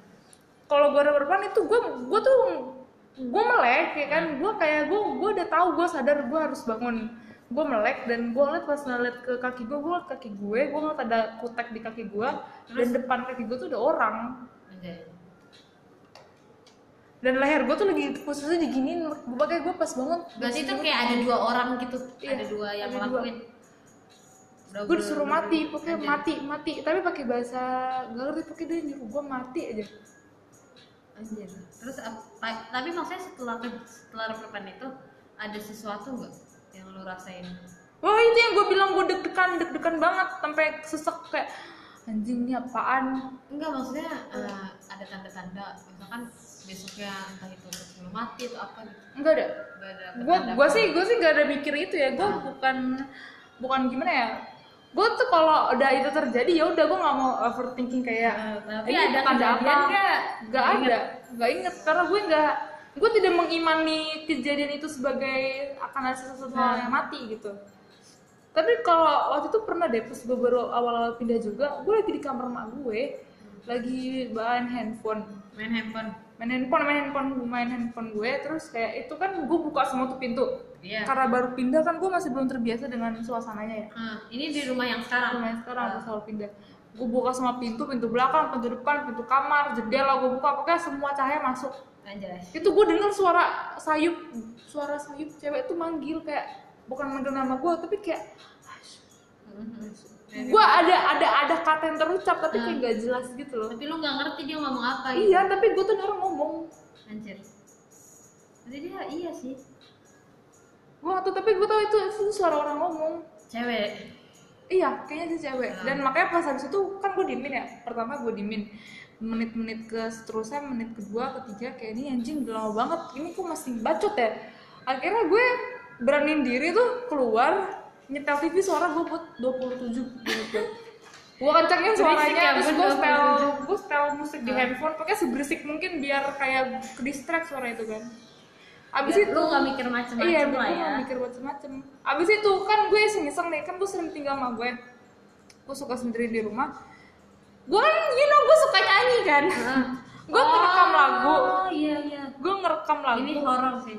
Speaker 1: Kalau gue ada berpan itu gue gue tuh gue melek ya kan? Gue kayak gue gue udah tahu gue sadar gue harus bangun. Gue melek dan gue ngeliat pas ngeliat ke kaki gue gue ngeliat kaki gue gue ngeliat ada kutek di kaki gue dan depan kaki gue tuh ada orang. Dan leher gue tuh lagi posisinya diginiin gue pakai gue pas bangun
Speaker 2: berarti itu kayak ada dua orang gitu?
Speaker 1: Iya,
Speaker 2: ada dua yang
Speaker 1: ada
Speaker 2: ngelakuin?
Speaker 1: Gue disuruh mati pokoknya mati mati. Tapi pakai bahasa gak ngerti pokoknya dia nyuruh gue mati aja
Speaker 2: Anjir. Terus ap- ta- tapi maksudnya setelah setelah reperpan itu ada sesuatu nggak yang lu rasain?
Speaker 1: Wah itu yang gue bilang gue deg-degan deg-degan banget sampai sesek kayak anjing ini apaan?
Speaker 2: Enggak maksudnya eh, ada tanda-tanda misalkan besoknya entah itu sebelum mati atau apa gitu.
Speaker 1: Enggak ada.
Speaker 2: Enggak ada
Speaker 1: Gue gue sih gue sih gak ada mikir itu ya. Gue
Speaker 2: Ah.
Speaker 1: bukan bukan gimana ya. Gue tuh kalau udah itu terjadi ya udah gue nggak mau overthinking kayak
Speaker 2: Eh, tapi ada kejadian
Speaker 1: apa?
Speaker 2: nggak?
Speaker 1: Gak
Speaker 2: Nggak
Speaker 1: ada, gak inget karena gue nggak gue tidak mengimani kejadian itu sebagai akan ada sesuatu
Speaker 2: Nah.
Speaker 1: yang mati gitu. Tapi kalau waktu itu pernah deh pas gue baru awal-awal pindah juga, gue lagi di kamar mak gue, lagi bahan handphone,
Speaker 2: main handphone.
Speaker 1: main handphone, main handphone, main handphone gue, terus kayak itu kan gue buka semua tuh pintu.
Speaker 2: Iya.
Speaker 1: Karena baru pindah kan gue masih belum terbiasa dengan suasananya ya.
Speaker 2: Ah, ini di rumah yang sekarang.
Speaker 1: Rumah yang sekarang aku selalu pindah. Gue buka semua pintu, pintu belakang, pintu depan, pintu kamar, jendela gue buka, pokoknya semua cahaya masuk.
Speaker 2: Anjay.
Speaker 1: Itu gue denger suara sayup, suara sayup cewek tuh manggil kayak bukan manggil nama gue, tapi kayak
Speaker 2: Mhm.
Speaker 1: gue ada ada ada kata yang terucap tapi kayak
Speaker 2: Hmm.
Speaker 1: gak jelas gitu loh.
Speaker 2: Tapi lu nggak ngerti dia ngomong apa gitu.
Speaker 1: Iya, tapi gue tuh orang ngomong.
Speaker 2: Anjir. Jadi dia iya sih.
Speaker 1: Tuh tapi gue tau itu, itu suara orang ngomong.
Speaker 2: Cewek.
Speaker 1: Iya, kayaknya dia cewek.
Speaker 2: Hmm.
Speaker 1: Dan makanya pas habis itu kan gue dimin ya. Pertama gue dimin menit-menit ke seterusnya, menit kedua, ketiga kayak ini anjing udah lama banget. Ini kok masih bacot ya. Akhirnya gue beraniin diri tuh keluar nyetel TV suara gue buat 27 menit gue. Kencengin suaranya,
Speaker 2: ya,
Speaker 1: terus gue setel,
Speaker 2: 27.
Speaker 1: gue setel musik di
Speaker 2: Hmm.
Speaker 1: handphone, pokoknya seberisik mungkin biar kayak ke distract suara itu kan. Abis
Speaker 2: Biar
Speaker 1: itu
Speaker 2: lu nggak mikir macem-macem
Speaker 1: iya,
Speaker 2: lah ya.
Speaker 1: nggak mikir macem-macem. Abis itu kan gue iseng-iseng nih, kan gue sering tinggal sama gue. Gue suka sendiri di rumah. Gue kan, you know, gue suka nyanyi kan. gue ngerekam lagu.
Speaker 2: Oh iya iya.
Speaker 1: Gue ngerekam lagu.
Speaker 2: Ini horor sih.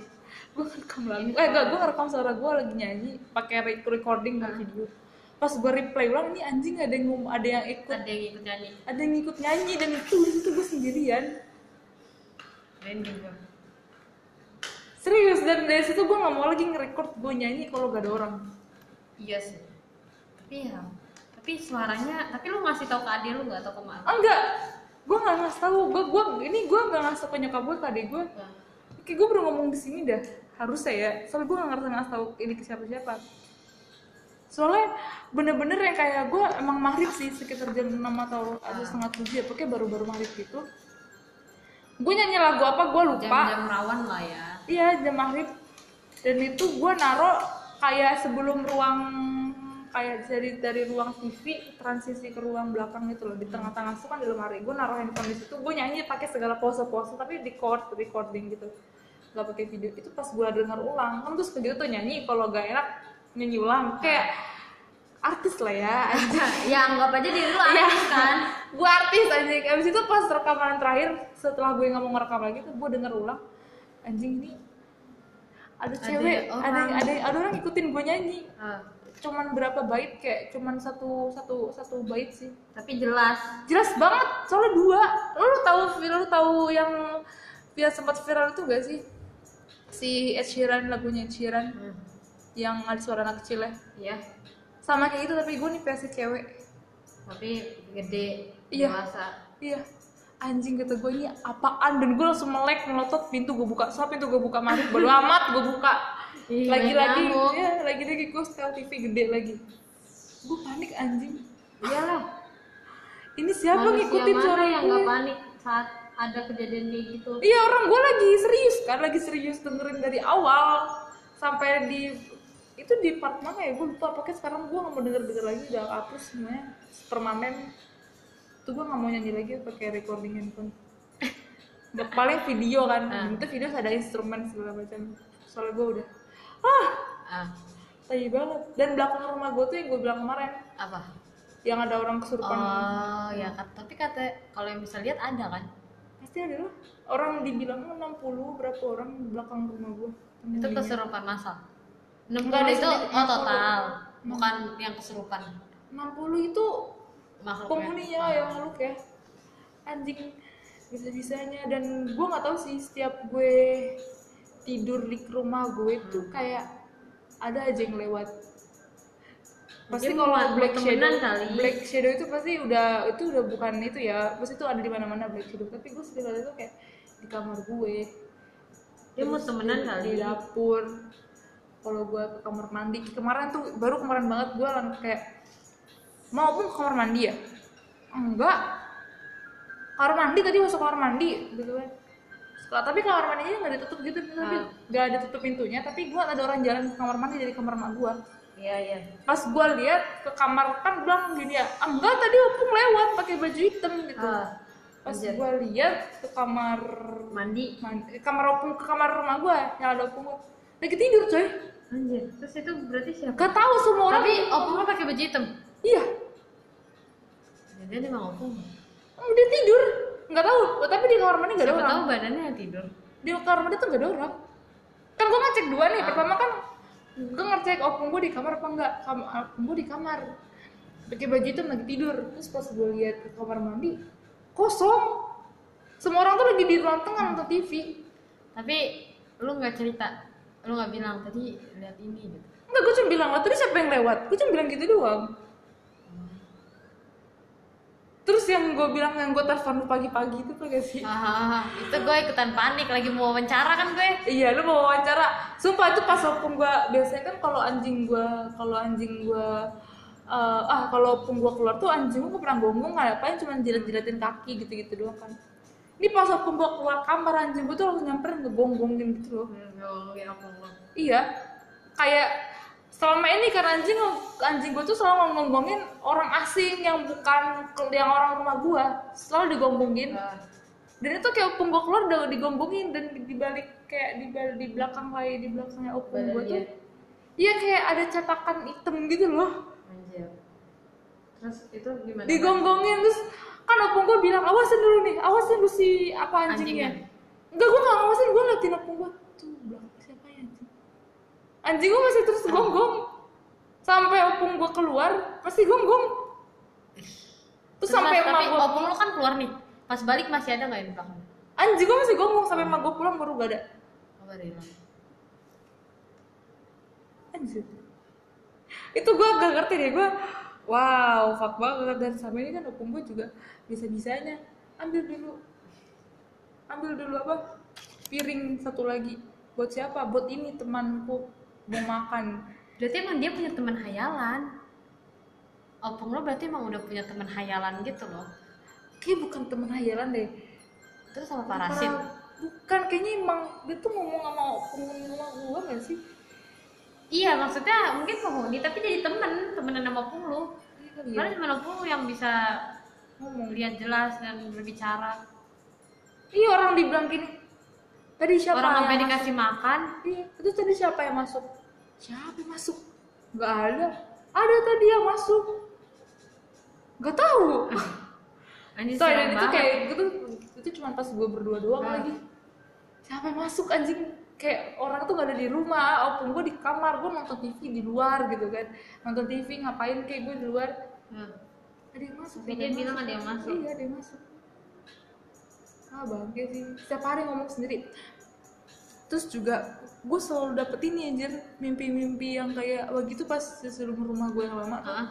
Speaker 1: gue ngerekam lagu. Eh enggak, gue ngerekam suara gue lagi nyanyi pakai re- recording dan video. Pas gue replay ulang, ini anjing ada yang ada yang ikut,
Speaker 2: Ada yang ikut nyanyi.
Speaker 1: ada yang ikut nyanyi dan itu itu gue sendirian.
Speaker 2: Random.
Speaker 1: Serius dan dari situ gue nggak mau lagi nge-record gue nyanyi kalau gak ada orang.
Speaker 2: Iya sih. Tapi ya. Tapi suaranya. Tapi lu ngasih tau ke adik lu nggak atau ke mak?
Speaker 1: Ah, enggak, gue nggak ngasih tahu. Gue gue ini gue nggak ngasih ke nyokap gue ke adik gue.
Speaker 2: Nah,
Speaker 1: Kayak gue baru ngomong di sini dah harusnya ya. Soalnya gue nggak ngerti ngasih tahu ini ke siapa siapa. Soalnya bener-bener yang kayak gue emang maghrib sih sekitar jam 6 atau atau setengah tujuh ya. Pokoknya baru-baru maghrib gitu. Gue nyanyi lagu apa gue lupa.
Speaker 2: Jam-jam rawan lah ya.
Speaker 1: Iya jam maghrib. Dan itu gue naro kayak sebelum ruang kayak dari dari ruang TV transisi ke ruang belakang gitu loh. Di tengah-tengah itu kan di lemari. Gue naruh handphone di situ. Gue nyanyi pakai segala pose-pose tapi record recording gitu. Nggak pakai video. Itu pas gue denger ulang. Kan terus begitu tuh nyanyi kalau gak enak nyanyi ulang. Kayak artis lah ya.
Speaker 2: Ya anggap aja diri lu
Speaker 1: Iya.
Speaker 2: artis kan.
Speaker 1: gue artis anjing. Abis itu pas rekaman terakhir setelah gue nggak mau ngerekam lagi tuh gue denger ulang anjing ini ada cewek ada
Speaker 2: orang.
Speaker 1: ada ada orang ikutin gue nyanyi.
Speaker 2: Ah,
Speaker 1: cuman berapa bait kayak cuman satu satu satu bait sih.
Speaker 2: Tapi jelas.
Speaker 1: Jelas banget soalnya dua. Lo, lo tahu lo tahu yang dia sempat viral itu gak sih? Si Ed Sheeran lagunya Ed Sheeran.
Speaker 2: Hmm.
Speaker 1: yang ada suara anak kecil ya.
Speaker 2: Iya,
Speaker 1: sama kayak gitu tapi gue nih versi cewek.
Speaker 2: Tapi gede
Speaker 1: Iya.
Speaker 2: dewasa.
Speaker 1: iya anjing kata gue ini apaan? Dan gue langsung melek melotot pintu gue buka so pintu gue buka masuk bodo amat gue buka. Lagi-lagi ya lagi-lagi gue setel TV gede lagi. Gue panik anjing.
Speaker 2: Iyalah.
Speaker 1: ini siapa
Speaker 2: Manusia
Speaker 1: ngikutin suara
Speaker 2: yang
Speaker 1: gue
Speaker 2: nggak panik saat ada kejadian kayak gitu?
Speaker 1: Iya orang gue lagi serius kan, lagi serius dengerin dari awal sampai di itu di part mana ya? Gue lupa pokoknya sekarang gue nggak mau denger denger lagi udah hapus semuanya. Permanen tuh gue nggak mau nyanyi lagi pakai recording handphone. Paling video kan.
Speaker 2: Ah.
Speaker 1: itu video ada instrumen segala macam. Soalnya gue udah ah.
Speaker 2: Ah,
Speaker 1: tai banget. Dan belakang rumah gue tuh yang gue bilang kemarin.
Speaker 2: Apa?
Speaker 1: yang ada orang kesurupan.
Speaker 2: Oh, ya kat- tapi kata kalau yang bisa lihat ada kan?
Speaker 1: pasti ada lah. Orang dibilang 60 berapa orang di belakang rumah gue
Speaker 2: Itu kesurupan masal. 60
Speaker 1: Enggak
Speaker 2: itu oh total, bukan yang kesurupan.
Speaker 1: 60 itu
Speaker 2: makhluknya.
Speaker 1: penghuninya yang makhluk. ya. Anjing bisa bisanya dan gue nggak tahu sih setiap gue tidur di rumah gue tuh kayak ada aja yang lewat. Pasti kalau black shadow
Speaker 2: kali.
Speaker 1: black shadow itu pasti udah itu udah bukan itu ya. Pasti itu ada di mana mana black shadow. Tapi gue setiap kali itu kayak di kamar gue.
Speaker 2: Dia mau
Speaker 1: Terus
Speaker 2: temenan
Speaker 1: di-
Speaker 2: kali.
Speaker 1: di dapur. Kalau gue ke kamar mandi kemarin tuh baru kemarin banget gue kayak mau pun ke kamar mandi ya enggak kamar mandi tadi masuk kamar mandi gitu kan Setelah- tapi kamar mandinya nggak ditutup gitu tapi
Speaker 2: Ah.
Speaker 1: nggak ada tutup pintunya tapi gue ada orang jalan ke kamar mandi dari kamar mak gue
Speaker 2: Iya, iya.
Speaker 1: pas gue lihat ke kamar kan bilang gini ya enggak tadi opung lewat pakai baju hitam gitu
Speaker 2: Ah,
Speaker 1: pas gue lihat ke kamar
Speaker 2: mandi.
Speaker 1: Man- ke kamar opung ke kamar rumah gue yang ada opung lagi tidur coy
Speaker 2: Anjir. Terus itu berarti siapa?
Speaker 1: gak tahu semua orang
Speaker 2: Tapi opung lo pakai baju hitam.
Speaker 1: iya
Speaker 2: Jadi emang opung.
Speaker 1: Oh, dia tidur. Nggak tahu. Tapi di kamar mandi nggak ada orang.
Speaker 2: tahu badannya yang tidur.
Speaker 1: di kamar mandi tuh nggak ada orang. Kan gue ngecek dua nih. Pertama kan gue ngecek opung gue di kamar apa enggak Kam opung gue di kamar. Pakai baju hitam lagi tidur. Terus pas gue lihat ke kamar mandi kosong. Semua orang tuh lagi di ruang tengah nonton TV
Speaker 2: Tapi lu nggak cerita, lu nggak bilang tadi lihat ini gitu.
Speaker 1: Enggak, gue cuma bilang, lah tadi siapa yang lewat? Gue cuma bilang gitu doang. Terus yang gue bilang yang gue telepon pagi-pagi itu tuh gak sih?
Speaker 2: Ah, itu gue ikutan panik lagi mau wawancara kan gue.
Speaker 1: Iya, lu mau wawancara. Sumpah itu pas opung gue, biasanya kan kalau anjing gue, kalau anjing gue, eh, ah kalau opung gue keluar tuh anjing gue pernah gonggong nggak apain cuma jilat-jilatin kaki gitu-gitu doang kan. Ini pas opung gue keluar kamar anjing gue tuh langsung nyamperin ngegonggongin gitu loh.
Speaker 2: Opung lo.
Speaker 1: Iya, kayak selama ini kan anjing anjing gue tuh selalu ngomongin orang asing yang bukan yang orang rumah gue selalu digombongin
Speaker 2: Ah,
Speaker 1: dan itu kayak opung gue keluar udah digombongin dan di balik kayak di di belakang kayak di belakangnya opung gue tuh
Speaker 2: Badannya.
Speaker 1: iya kayak ada cetakan hitam gitu loh
Speaker 2: Anjir. Terus itu gimana?
Speaker 1: digonggongin terus kan opung gue bilang awasin dulu nih awasin dulu si apa anjingnya
Speaker 2: Anjingnya.
Speaker 1: enggak gue nggak ngawasin gue ngeliatin opung gue tuh belakang siapa ya anjing anjing gue masih terus gonggong. Sampai opung gue keluar pasti gonggong. Terus sampai emak
Speaker 2: tapi
Speaker 1: gue
Speaker 2: opung lo kan keluar nih. Pas balik masih ada nggak yang di belakang?
Speaker 1: anjing gue masih gonggong sampai emak gue pulang baru gak ada.
Speaker 2: Hilang.
Speaker 1: anjir itu gue gak ngerti deh gue wow fuck banget. Dan sama ini kan opung gue juga bisa bisanya ambil dulu. Ambil dulu apa? Piring satu lagi. Buat siapa? Buat ini temanku mau makan
Speaker 2: Berarti emang dia punya teman hayalan. Opung lo berarti emang udah punya teman hayalan gitu loh.
Speaker 1: kayak bukan temen hayalan deh
Speaker 2: Terus sama parasit.
Speaker 1: Para- bukan kayaknya emang dia tuh ngomong sama penghuni rumah gue gak sih
Speaker 2: Iya maksudnya mungkin penghuni tapi jadi temen temenan sama opung lo. Karena cuma opung yang bisa
Speaker 1: ngomong
Speaker 2: lihat jelas dan berbicara.
Speaker 1: iya orang dibilang gini tadi siapa
Speaker 2: Orang
Speaker 1: yang
Speaker 2: sampai
Speaker 1: masuk?
Speaker 2: dikasih makan.
Speaker 1: Iya, itu tadi siapa yang masuk? Siapa yang masuk? Gak ada. Ada tadi yang masuk. Gak tahu. Soalnya
Speaker 2: serem
Speaker 1: itu kayak gitu itu cuma pas gue berdua doang
Speaker 2: Ah.
Speaker 1: lagi. Siapa yang masuk anjing? kayak orang tuh gak ada di rumah opung gue di kamar gue nonton TV di luar gitu kan nonton TV ngapain kayak gue di luar
Speaker 2: Hmm.
Speaker 1: ada yang masuk
Speaker 2: dia bilang ada yang masuk.
Speaker 1: iya ada yang masuk ah bangke sih. Setiap hari ngomong sendiri. Terus juga gue selalu dapet ini anjir. Mimpi-mimpi yang kayak begitu pas di rumah rumah gue yang lama
Speaker 2: Hah?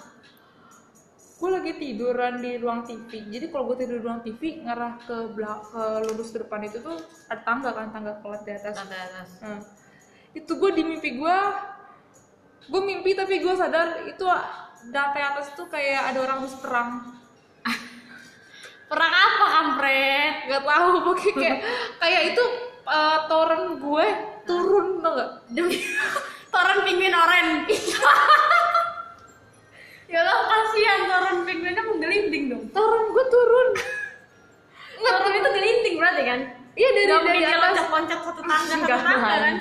Speaker 1: gue lagi tiduran di ruang TV jadi kalau gue tidur di ruang TV ngarah ke belak ke lurus ke depan itu tuh ada tangga kan tangga kelas di atas.
Speaker 2: Atas.
Speaker 1: Nah, itu gue di mimpi gue gue mimpi tapi gue sadar itu data atas tuh kayak ada orang habis perang
Speaker 2: Perang apa kampret?
Speaker 1: nggak tahu pokoknya kayak kayak itu uh, toren gue turun tau gak
Speaker 2: Demi toren penguin oren. ya Allah kasihan toren penguinnya menggelinding dong.
Speaker 1: toren gue turun
Speaker 2: Toren itu gelinding berarti kan?
Speaker 1: iya dari
Speaker 2: Gak
Speaker 1: dari atas
Speaker 2: loncat-loncat satu tangga satu tangga kan?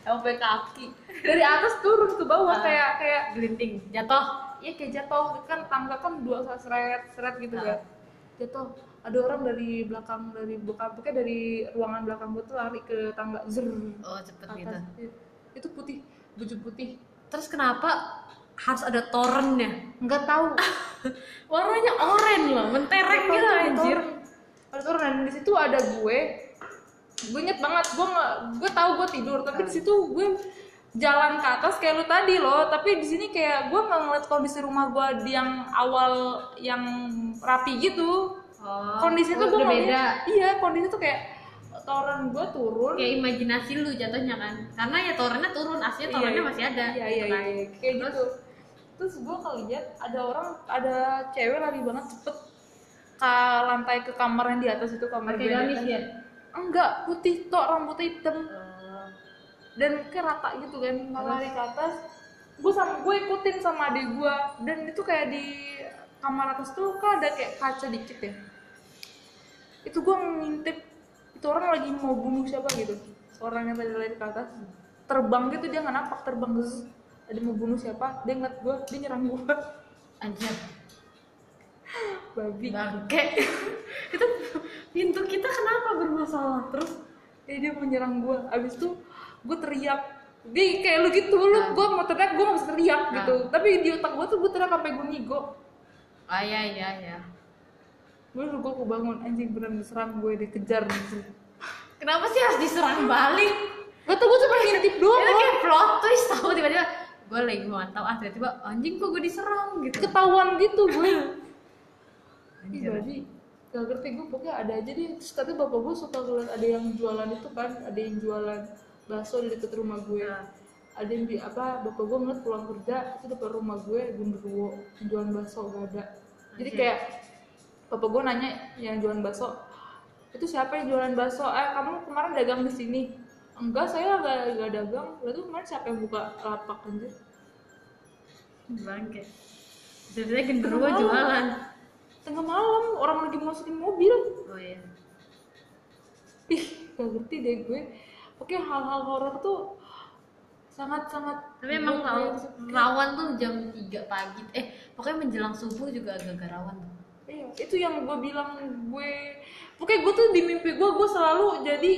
Speaker 1: sampai kaki dari atas turun ke bawah
Speaker 2: Ah.
Speaker 1: kayak kayak
Speaker 2: Gelinding, jatuh.
Speaker 1: Iya kayak jatuh kan tangga kan dua seret seret gitu
Speaker 2: Ah.
Speaker 1: kan jatuh ada orang dari belakang dari bukan pokoknya dari ruangan belakang gue tuh lari ke tangga zer
Speaker 2: Oh cepet gitu.
Speaker 1: atas Iya. itu putih baju putih
Speaker 2: Terus kenapa harus ada torennya?
Speaker 1: nggak tahu
Speaker 2: Warnanya oren loh, mentereng gitu anjir.
Speaker 1: ada toren dan di situ ada gue gue inget banget gue nggak gue tahu gue tidur tapi di situ gue jalan ke atas kayak lu tadi loh tapi di sini kayak gue nggak ngeliat kondisi rumah gue di yang awal yang rapi gitu
Speaker 2: Oh,
Speaker 1: kondisi tuh gue
Speaker 2: beda.
Speaker 1: iya kondisi tuh kayak toren gue turun
Speaker 2: Kayak imajinasi lu jatuhnya kan. Karena ya torennya turun, aslinya torennya
Speaker 1: Iya,
Speaker 2: masih ada.
Speaker 1: iya
Speaker 2: gitu
Speaker 1: iya
Speaker 2: kan.
Speaker 1: iya kayak gitu terus gue ngeliat ada orang ada cewek lari banget cepet ke lantai ke kamar yang di atas itu kamar
Speaker 2: Pakai
Speaker 1: gue yang di
Speaker 2: gamis ya?
Speaker 1: enggak putih tok rambutnya hitam
Speaker 2: Oh.
Speaker 1: Dan kayak rata gitu kan lari ke atas. Gue sama gue ikutin sama adik gue dan itu kayak di kamar atas tuh kan ada kayak kaca dikit ya. Itu gue ngintip itu orang lagi mau bunuh siapa gitu. Orang yang tadi lari ke atas terbang gitu dia nggak napak terbang zzz. ada mau bunuh siapa dia ngeliat gue dia nyerang gue
Speaker 2: Anjir,
Speaker 1: babi.
Speaker 2: Bangke. itu pintu kita kenapa bermasalah? Terus?
Speaker 1: ya dia mau nyerang gue abis itu gue teriak dia kayak lu gitu lu
Speaker 2: Ah.
Speaker 1: gue mau teriak gue gak bisa teriak
Speaker 2: Ah.
Speaker 1: gitu tapi di otak gue tuh gue teriak sampai gue ngigo
Speaker 2: Ah iya iya iya.
Speaker 1: gue gue kebangun anjing beneran diserang gue dikejar gitu.
Speaker 2: Kenapa sih harus diserang balik?
Speaker 1: gak tau gue cuma ngintip doang
Speaker 2: Itu kayak plot twist tahu tiba-tiba gue lagi mantau ah tiba-tiba anjing kok gue diserang gitu.
Speaker 1: ketahuan gitu gue jadi gak ngerti gue pokoknya ada aja deh terus katanya bapak gue suka ngeliat ada yang jualan itu kan ada yang jualan bakso di deket rumah gue.
Speaker 2: Nah.
Speaker 1: ada yang di apa bapak gue ngeliat pulang kerja itu depan rumah gue genderuwo jualan bakso gak ada. Jadi kayak bapak gue nanya yang jualan bakso itu siapa yang jualan bakso? Eh kamu kemarin dagang di sini? Enggak saya gak, gak dagang. Lalu kemarin siapa yang buka lapak anjir?
Speaker 2: Bangke. Jadi genderuwo jualan.
Speaker 1: tengah malam orang lagi masukin mobil.
Speaker 2: Oh iya.
Speaker 1: ih gak ngerti deh gue oke hal-hal horor tuh sangat-sangat
Speaker 2: Tapi emang rawan, rawan tuh jam 3 pagi. Eh, pokoknya menjelang subuh juga agak-agak rawan tuh.
Speaker 1: iya itu yang gue bilang gue oke gue tuh di mimpi gue gue selalu jadi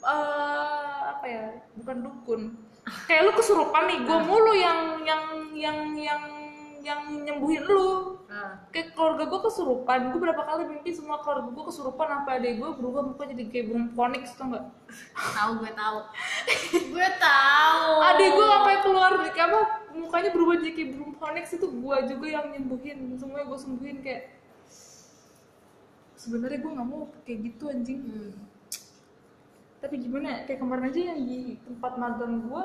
Speaker 1: eh apa ya bukan dukun kayak lu kesurupan nih gue mulu yang yang yang yang yang nyembuhin lu.
Speaker 2: Nah,
Speaker 1: kayak keluarga gue kesurupan. Gue berapa kali mimpi semua keluarga gue kesurupan apa adek gue berubah muka jadi kayak burung phoenix tau nggak?
Speaker 2: Tahu gue tahu. gue tahu.
Speaker 1: adek gue apa keluar? Di apa? Mukanya berubah jadi kayak burung phoenix. Itu gue juga yang nyembuhin. Semuanya gue sembuhin kayak sebenarnya gue nggak mau kayak gitu anjing.
Speaker 2: Hmm.
Speaker 1: tapi gimana ya, kayak kemarin aja yang di tempat magang gue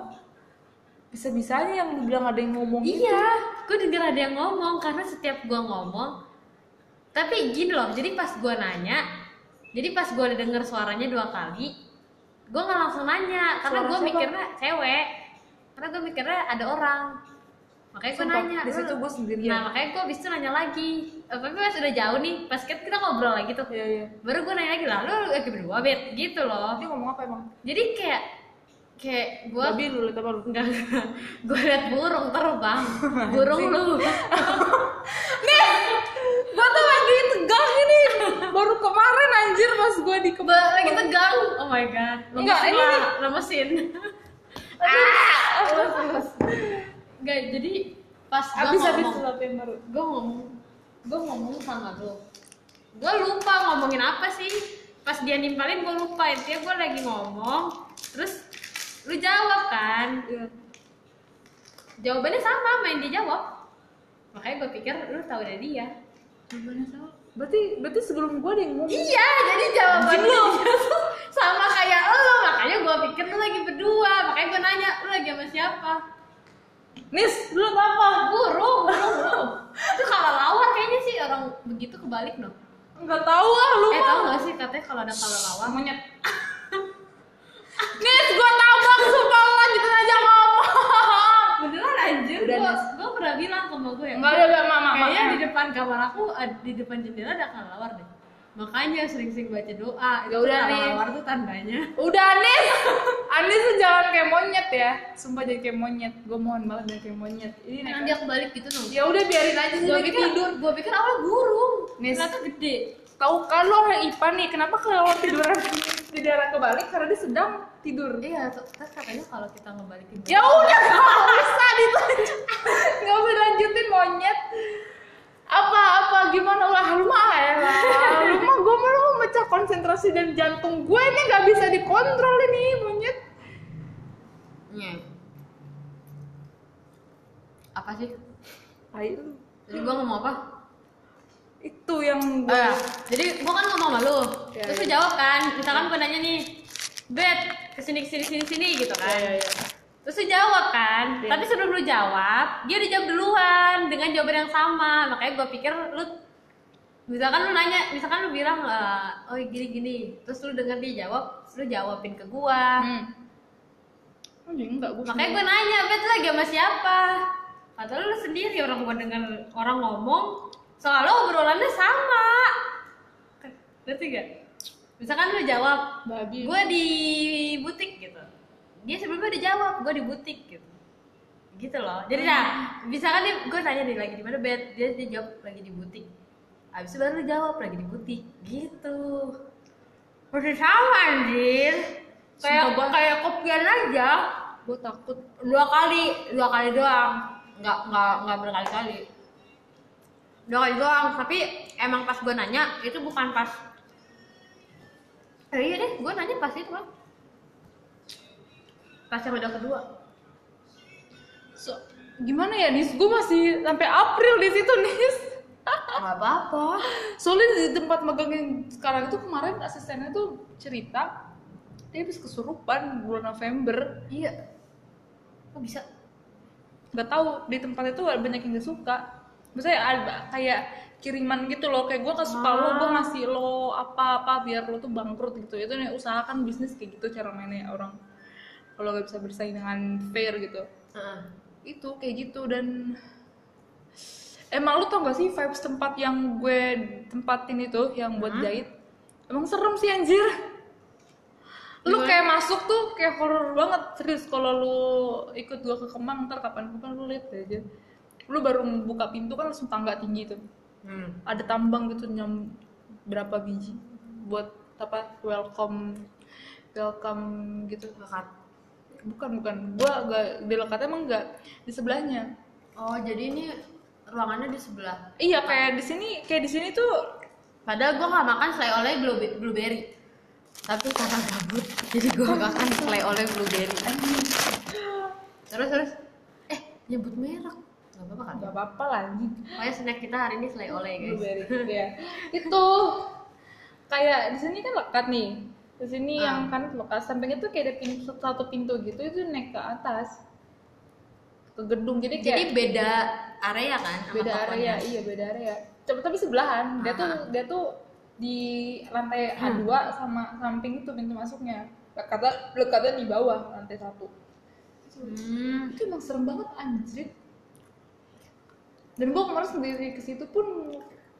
Speaker 1: bisa bisanya yang lu bilang ada yang ngomong gitu.
Speaker 2: Iya, gue denger ada yang ngomong karena setiap gue ngomong, tapi gini loh, jadi pas gue nanya, jadi pas gue udah denger suaranya dua kali, gue nggak langsung nanya karena gue mikirnya cewek, karena gue mikirnya ada orang, makanya gue nanya.
Speaker 1: di situ gue sendirian.
Speaker 2: Nah makanya gue abis itu nanya lagi, Eh, tapi pas udah jauh nih, pas kita, kita ngobrol lagi tuh,
Speaker 1: iya iya.
Speaker 2: Baru gue nanya lagi lah, lu lagi berdua bet, gitu loh.
Speaker 1: dia ngomong apa emang?
Speaker 2: Jadi kayak kayak gue
Speaker 1: babi lu liat apa lu?
Speaker 2: Enggak, gue liat burung terbang Burung lu.
Speaker 1: Gue tuh lagi tegang ini. Baru kemarin anjir pas gue di kebun.
Speaker 2: Lagi tegang. Oh my god.
Speaker 1: Enggak, ini nih.
Speaker 2: lemesin. Ah. Enggak, jadi pas gue
Speaker 1: abis abis
Speaker 2: ngomong
Speaker 1: sesuatu yang baru?
Speaker 2: gue ngomong gue ngomong sama lo gue lupa ngomongin apa sih. Pas dia nimpalin gue lupa. Intinya gue lagi ngomong terus lu jawab kan?
Speaker 1: Iya.
Speaker 2: jawabannya sama main dia jawab. Makanya gue pikir lu tahu dari dia.
Speaker 1: Jawabannya salah. Berarti berarti sebelum gue ada yang ngomong.
Speaker 2: iya jadi jawaban
Speaker 1: Anjing
Speaker 2: lu. sama kayak lo makanya gue pikir lu lagi berdua. Makanya gue nanya lu lagi sama siapa?
Speaker 1: Nis, lu apa?
Speaker 2: burung burung burung itu kalau lawar kayaknya sih. Orang begitu kebalik dong.
Speaker 1: Enggak tahu ah lu
Speaker 2: eh
Speaker 1: mah.
Speaker 2: tau gak sih? Katanya kalau ada kalau lawar.
Speaker 1: Monyet. Nis, gue tabok sumpah lu lanjutin aja ngomong.
Speaker 2: beneran anjir
Speaker 1: Udah,
Speaker 2: gua, gua pernah bilang ke gue ya.
Speaker 1: Enggak ada mama
Speaker 2: kayaknya di depan kamar aku ad- di depan jendela ada kelelawar deh. Makanya sering-sering baca doa.
Speaker 1: Ya udah,
Speaker 2: kelelawar tuh tandanya.
Speaker 1: Udah Nis, Anis tuh jangan kayak monyet ya. Sumpah jadi kayak monyet. Gue mohon banget jangan kayak monyet. Ini nek-
Speaker 2: dia kebalik gitu dong?
Speaker 1: Ya udah biarin aja sih.
Speaker 2: Pikir
Speaker 1: tidur.
Speaker 2: gue pikir awalnya burung.
Speaker 1: Nis.
Speaker 2: ternyata gede.
Speaker 1: Tahu kan lo orang IPA nih, kenapa kalau tiduran tiduran kebalik karena dia sedang tidur.
Speaker 2: iya terus katanya kalau kita ngebalikin
Speaker 1: Ya udah nggak usah dilanjut, nggak usah lanjutin monyet. Apa apa gimana ulah lu mah ya lu mah gue mau memecah konsentrasi dan jantung gue ini nggak bisa dikontrol ini monyet.
Speaker 2: Iya. apa sih
Speaker 1: Ayo lu.
Speaker 2: jadi gue ngomong apa
Speaker 1: itu yang
Speaker 2: Oh,
Speaker 1: gue
Speaker 2: ya. jadi gua kan ngomong sama lu
Speaker 1: Ya,
Speaker 2: terus
Speaker 1: ya.
Speaker 2: lu jawab kan misalkan gua nanya nih bet ke sini ke sini sini sini gitu kan
Speaker 1: Ya, ya, ya.
Speaker 2: terus lu jawab kan
Speaker 1: Ya.
Speaker 2: tapi sebelum lu jawab dia udah jawab duluan dengan jawaban yang sama makanya gua pikir lu misalkan lu nanya misalkan lu bilang eh, oh gini gini terus lu dengar dia jawab terus lu jawabin ke gua
Speaker 1: Hmm. Anjing enggak gue.
Speaker 2: makanya gua nanya bet lagi sama siapa kata lu, lu sendiri orang gua dengar orang ngomong soalnya obrolannya sama. Ngerti gak misalkan lu jawab
Speaker 1: babi.
Speaker 2: gue di butik gitu. Dia sebelumnya udah jawab gue di butik gitu. Gitu loh. Jadi nah misalkan dia gue tanya dia lagi di mana bed? Dia, dia jawab lagi di butik. Habis itu baru jawab lagi di butik. Gitu. Udah sama anjir. Kayak kayak kopian aja.
Speaker 1: Gue takut.
Speaker 2: dua kali dua kali doang. Nggak nggak nggak berkali-kali dua kali doang tapi emang pas gue nanya itu bukan pas eh, iya deh gue nanya pas itu kan pas yang udah kedua
Speaker 1: So, gimana ya Nis? Gue masih sampai April di situ Nis.
Speaker 2: nggak apa-apa
Speaker 1: Soalnya di tempat magang yang sekarang itu kemarin asistennya tuh cerita dia habis kesurupan bulan November.
Speaker 2: iya kok bisa
Speaker 1: Gak tahu di tempat itu banyak yang gak suka. Misalnya ada kayak kiriman gitu loh, kayak gue kasih tau lo, gue ngasih lo apa-apa biar lo tuh bangkrut gitu. Itu nih usahakan bisnis kayak gitu cara mainnya orang. Kalau gak bisa bersaing dengan fair gitu.
Speaker 2: Heeh.
Speaker 1: itu kayak gitu dan emang lu tau gak sih vibes tempat yang gue tempatin itu yang buat jahit emang serem sih anjir lu
Speaker 2: Gimana?
Speaker 1: kayak masuk tuh kayak horror banget serius kalau lu ikut gue ke Kemang ntar kapan-kapan lu lihat aja lu baru buka pintu kan langsung tangga tinggi tuh.
Speaker 2: Hmm.
Speaker 1: ada tambang gitu nyam berapa biji buat apa welcome welcome gitu.
Speaker 2: Lekat.
Speaker 1: bukan bukan. Gua gak di lekat emang enggak di sebelahnya.
Speaker 2: Oh jadi ini ruangannya di sebelah.
Speaker 1: Iya kayak di sini kayak di sini tuh
Speaker 2: padahal gue nggak makan selai oleh blueberry, tapi karena gabut jadi gue makan selai oleh blueberry. Terus terus. Eh nyebut merek nggak apa-apa kan?
Speaker 1: Nggak apa-apa lah anjing.
Speaker 2: Pokoknya snack kita hari ini selai oleh guys.
Speaker 1: Blueberry ya itu kayak di sini kan lekat nih. Di sini
Speaker 2: Ah.
Speaker 1: yang kan lekat sampingnya tuh kayak ada pintu satu pintu gitu itu naik ke atas. Ke gedung jadi kayak
Speaker 2: jadi beda area kan sama
Speaker 1: beda
Speaker 2: tokonya?
Speaker 1: area iya beda area. Coba tapi sebelahan. Dia tuh
Speaker 2: Ah.
Speaker 1: dia tuh di lantai A2 sama samping itu pintu masuknya. Lekatnya lekatnya di bawah lantai satu.
Speaker 2: Hmm.
Speaker 1: itu emang serem banget anjir dan gue kemarin sendiri ke situ pun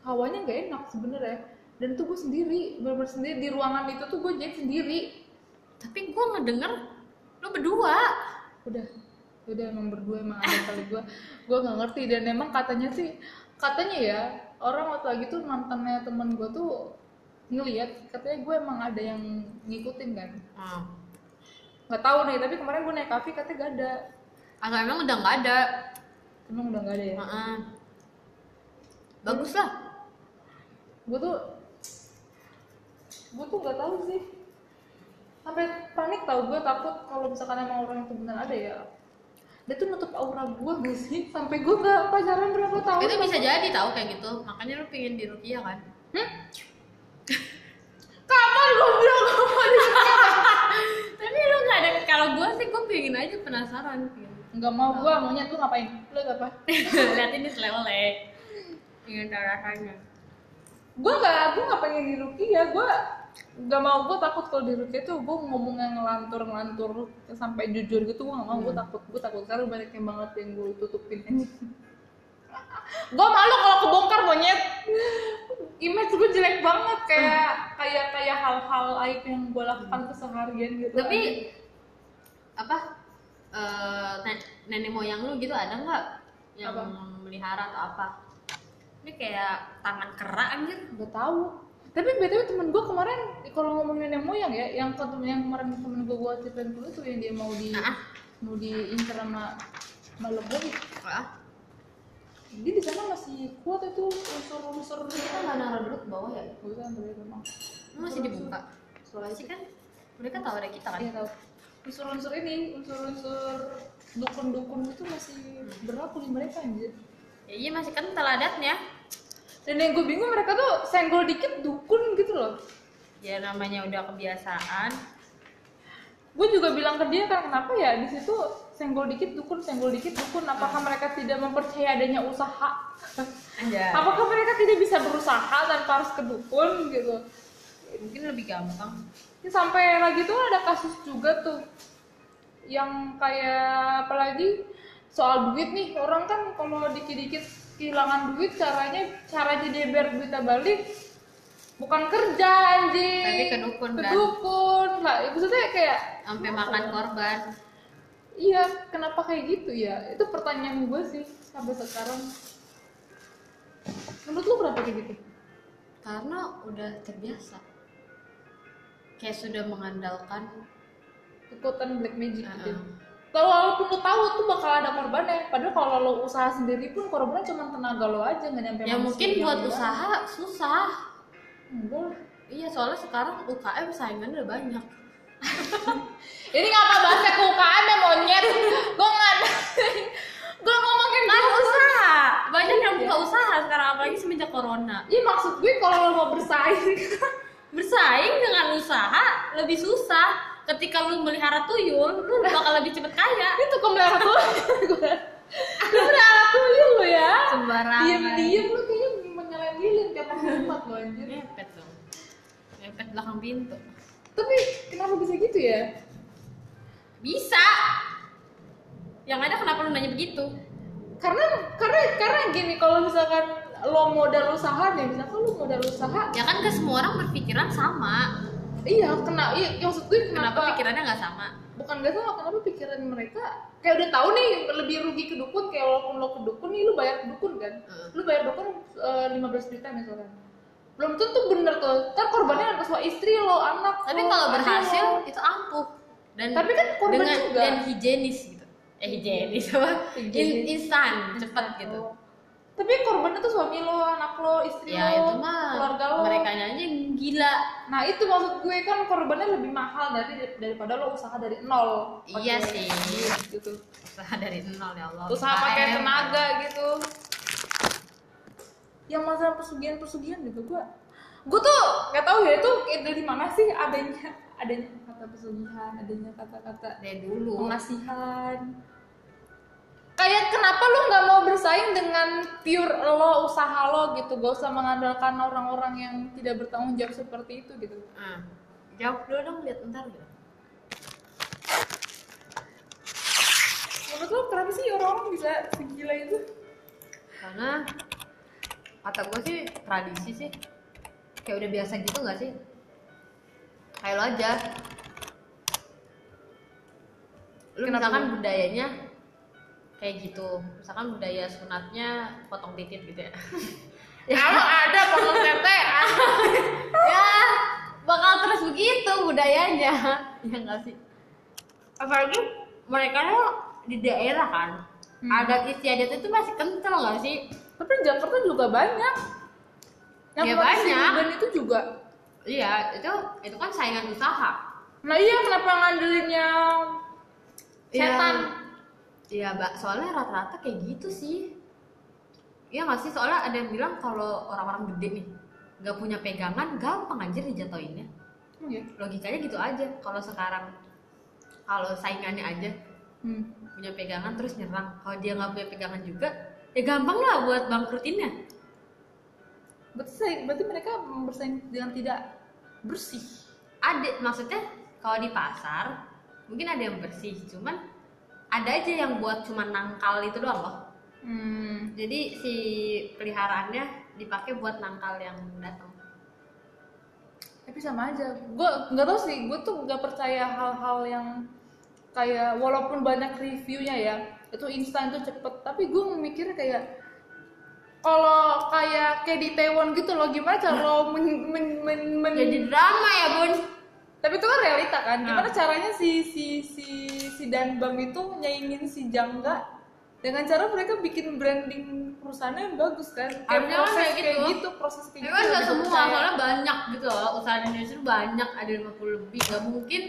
Speaker 1: hawanya nggak enak sebenarnya. Dan itu gue sendiri benar sendiri di ruangan itu tuh gue jahit sendiri.
Speaker 2: Tapi gue ngedenger lu berdua.
Speaker 1: Udah udah emang berdua emang ada kali gue gue nggak ngerti. Dan emang katanya sih katanya ya orang waktu lagi tuh mantannya temen gue tuh ngelihat katanya gue emang ada yang ngikutin kan.
Speaker 2: Hmm.
Speaker 1: nggak tahu nih tapi kemarin gue naik kafe katanya gak ada.
Speaker 2: Atau emang udah nggak ada
Speaker 1: emang udah gak ada ya?
Speaker 2: Heeh. bagus lah.
Speaker 1: Gue tuh gue tuh nggak tahu sih. Sampai panik tau gue takut kalau misalkan emang orang itu benar ada ya. Dia tuh nutup aura gue gak sih? Sampai gue gak pacaran berapa tahun
Speaker 2: itu bisa jadi tahu kayak gitu. Makanya lu pengen di Rukia kan?
Speaker 1: Hmm? kapan gue bilang di
Speaker 2: tapi lu nggak ada kalau gue sih gue pengen aja penasaran pengen
Speaker 1: nggak mau gue maunya tuh ngapain? Lu apa?
Speaker 2: Lihat ini selele. Ingin tahu rasanya
Speaker 1: gue nggak gue nggak pengen di Rukia gue nggak mau gue takut kalau di Rukia tuh gue ngomongnya ngelantur ngelantur sampai jujur gitu. Gue nggak mau gue takut. Gue takut. Karena banyak yang banget yang gue tutupin. Aja gue malu kalau kebongkar monyet. Image gue jelek banget. Kayak kayak kayak hal-hal aib yang gue lakukan keseharian gitu.
Speaker 2: Tapi apa nen- nenek moyang lu gitu ada nggak yang
Speaker 1: Apa?
Speaker 2: melihara atau apa ini kayak tangan kera anjir
Speaker 1: Gak tahu. Tapi btw temen gue kemarin kalau ngomongin nenek moyang ya, yang ketemu yang kemarin temen gue gue ceritain dulu tuh yang dia mau di
Speaker 2: Ah.
Speaker 1: mau diincar sama sama leboi.
Speaker 2: ah
Speaker 1: Dia di sana masih kuat itu unsur-unsur
Speaker 2: kita nggak naruh dulu ke bawah ya
Speaker 1: Gue kan boleh memang.
Speaker 2: Lu masih dibuka soalnya sih kan mereka tahu ada kita kan
Speaker 1: Iya tahu. Unsur-unsur ini, unsur-unsur dukun-dukun itu masih berlaku di mereka anjir.
Speaker 2: ya iya masih kental adatnya.
Speaker 1: Dan yang gue bingung mereka tuh senggol dikit dukun gitu loh.
Speaker 2: ya namanya udah kebiasaan.
Speaker 1: Gue juga bilang ke dia kan kenapa ya di situ senggol dikit dukun senggol dikit dukun? Apakah mereka tidak mempercaya adanya usaha?
Speaker 2: Aja
Speaker 1: apakah mereka tidak bisa berusaha tanpa harus ke dukun gitu?
Speaker 2: Mungkin lebih gampang
Speaker 1: Ya, sampai lagi tuh ada kasus juga tuh yang kayak apalagi soal duit nih orang kan kalau dikit-dikit kehilangan duit caranya caranya dia biar duitnya balik bukan kerja anjing
Speaker 2: Tapi ke dukun,
Speaker 1: ke
Speaker 2: kan?
Speaker 1: dukun lah maksudnya kayak
Speaker 2: sampai makan korban
Speaker 1: Iya, kenapa kayak gitu ya? Itu pertanyaan gue sih sampai sekarang. Menurut lu kenapa kayak gitu?
Speaker 2: karena udah terbiasa kayak sudah mengandalkan
Speaker 1: Ikutan black magic gitu.
Speaker 2: Heeh.
Speaker 1: Kalau walaupun lu tahu tuh bakal ada korbannya, padahal kalau lo usaha sendiri pun korbannya cuma tenaga lo aja nggak nyampe
Speaker 2: ya mungkin buat usaha susah
Speaker 1: Enggak lah.
Speaker 2: iya soalnya sekarang UKM saingannya udah banyak
Speaker 1: Ini ngapa bahasnya ke UKM ya monyet? gue nggak gue ngomongin
Speaker 2: kan usaha banyak yang buka usaha sekarang apalagi semenjak corona
Speaker 1: Iya maksud gue kalau lo mau bersaing
Speaker 2: bersaing dengan usaha lebih susah ketika lu melihara tuyul lu bakal lebih cepet kaya
Speaker 1: itu kemelihara tuh gue. Lu melihara tuyul lo ya.
Speaker 2: sembarangan
Speaker 1: Diam-diam lu kayaknya menyalain lilin tiap tempat lo anjir.
Speaker 2: mepet dong mepet belakang pintu
Speaker 1: Tapi kenapa bisa gitu ya?
Speaker 2: bisa yang ada kenapa lu nanya begitu
Speaker 1: Karena karena karena gini kalau misalkan lo modal usaha nih, misalkan lo modal usaha,
Speaker 2: ya kan ke semua orang berpikiran sama
Speaker 1: iya kena iya maksud gue
Speaker 2: kenapa
Speaker 1: kenapa,
Speaker 2: pikirannya nggak sama
Speaker 1: bukan gak salah kenapa pikiran mereka kayak udah tahu nih lebih rugi ke dukun kayak walaupun lo ke dukun nih lu bayar ke dukun kan
Speaker 2: Heeh.
Speaker 1: lu bayar dukun eh, 15 juta misalkan belum tentu bener tuh kan korbannya atas lo istri lo anak
Speaker 2: tapi
Speaker 1: lo,
Speaker 2: kalau berhasil
Speaker 1: lo.
Speaker 2: itu ampuh dan
Speaker 1: Tapi kan korban
Speaker 2: dengan
Speaker 1: juga.
Speaker 2: dan higienis gitu eh higienis apa In-
Speaker 1: Higienis.
Speaker 2: instan cepat gitu
Speaker 1: Oh. tapi korbannya tuh suami lo anak lo istri
Speaker 2: ya
Speaker 1: lo
Speaker 2: itu mah
Speaker 1: keluarga lo.
Speaker 2: mereka aja yang gila.
Speaker 1: Nah itu maksud gue kan korbannya lebih mahal dari daripada lo usaha dari nol.
Speaker 2: Iya sih.
Speaker 1: gitu.
Speaker 2: Usaha dari nol ya Allah.
Speaker 1: Usaha pakai tenaga gitu. Yang masalah pesugihan pesugihan juga gue gue tuh nggak tahu ya itu dari mana sih adanya adanya kata pesugihan adanya kata-kata
Speaker 2: dari dulu.
Speaker 1: pengasihan kayak kenapa lu nggak mau bersaing dengan pure lo usaha lo gitu? Gak usah mengandalkan orang-orang yang tidak bertanggung jawab seperti itu gitu.
Speaker 2: Ah, jawab dulu dong lihat ntar gitu
Speaker 1: menurut lo kenapa sih orang-orang bisa segila itu?
Speaker 2: Karena kata gue sih tradisi sih. Kayak udah biasa gitu nggak sih? Kayak lo aja. Lu
Speaker 1: Kenapa
Speaker 2: misalkan budayanya kayak gitu. Misalkan budaya sunatnya potong titit gitu ya.
Speaker 1: Ya. Lo ada potong tete
Speaker 2: ya bakal terus begitu budayanya. Ya nggak sih? Apalagi mereka tuh di daerah kan
Speaker 1: Hmm.
Speaker 2: adat istiadat itu masih kental nggak sih?
Speaker 1: Tapi Jakarta juga banyak. Yang
Speaker 2: Ya, banyak.
Speaker 1: siniban itu juga.
Speaker 2: Iya itu itu kan saingan usaha.
Speaker 1: Nah iya kenapa ngandelinnya setan
Speaker 2: Iya, Mbak. Soalnya rata-rata kayak gitu sih. Iya nggak sih? Soalnya ada yang bilang kalau orang-orang gede nih nggak punya pegangan, gampang anjir dijatuhinnya.
Speaker 1: Oh, iya.
Speaker 2: Logikanya gitu aja. Kalau sekarang kalau saingannya aja
Speaker 1: Hmm.
Speaker 2: punya pegangan terus nyerang. Kalau dia nggak punya pegangan juga, ya gampang lah buat bangkrutinnya.
Speaker 1: berarti berarti mereka bersaing dengan tidak bersih
Speaker 2: Ada maksudnya kalau di pasar mungkin ada yang bersih, cuman ada aja yang buat cuma nangkal itu doang loh.
Speaker 1: hmm.
Speaker 2: Jadi si peliharaannya dipakai buat nangkal yang datang.
Speaker 1: tapi sama aja gue nggak tahu sih gue tuh nggak percaya hal-hal yang kayak walaupun banyak reviewnya ya itu instan itu cepet tapi gue mikir kayak kalau kayak kayak di Taiwan gitu loh gimana cara lo men, men, men, men-
Speaker 2: Jadi drama ya bun.
Speaker 1: Tapi itu kan realita kan gimana
Speaker 2: Nah.
Speaker 1: caranya si si si si Danbang itu nyaingin si Jangga dengan cara mereka bikin branding perusahaannya yang bagus kan kayak proses
Speaker 2: kayak
Speaker 1: kayak
Speaker 2: gitu.
Speaker 1: gitu proses kayak gitu
Speaker 2: kan
Speaker 1: lebih
Speaker 2: semua,
Speaker 1: percaya.
Speaker 2: soalnya banyak gitu loh. Usaha di Indonesia banyak, ada 50 lebih. Gak mungkin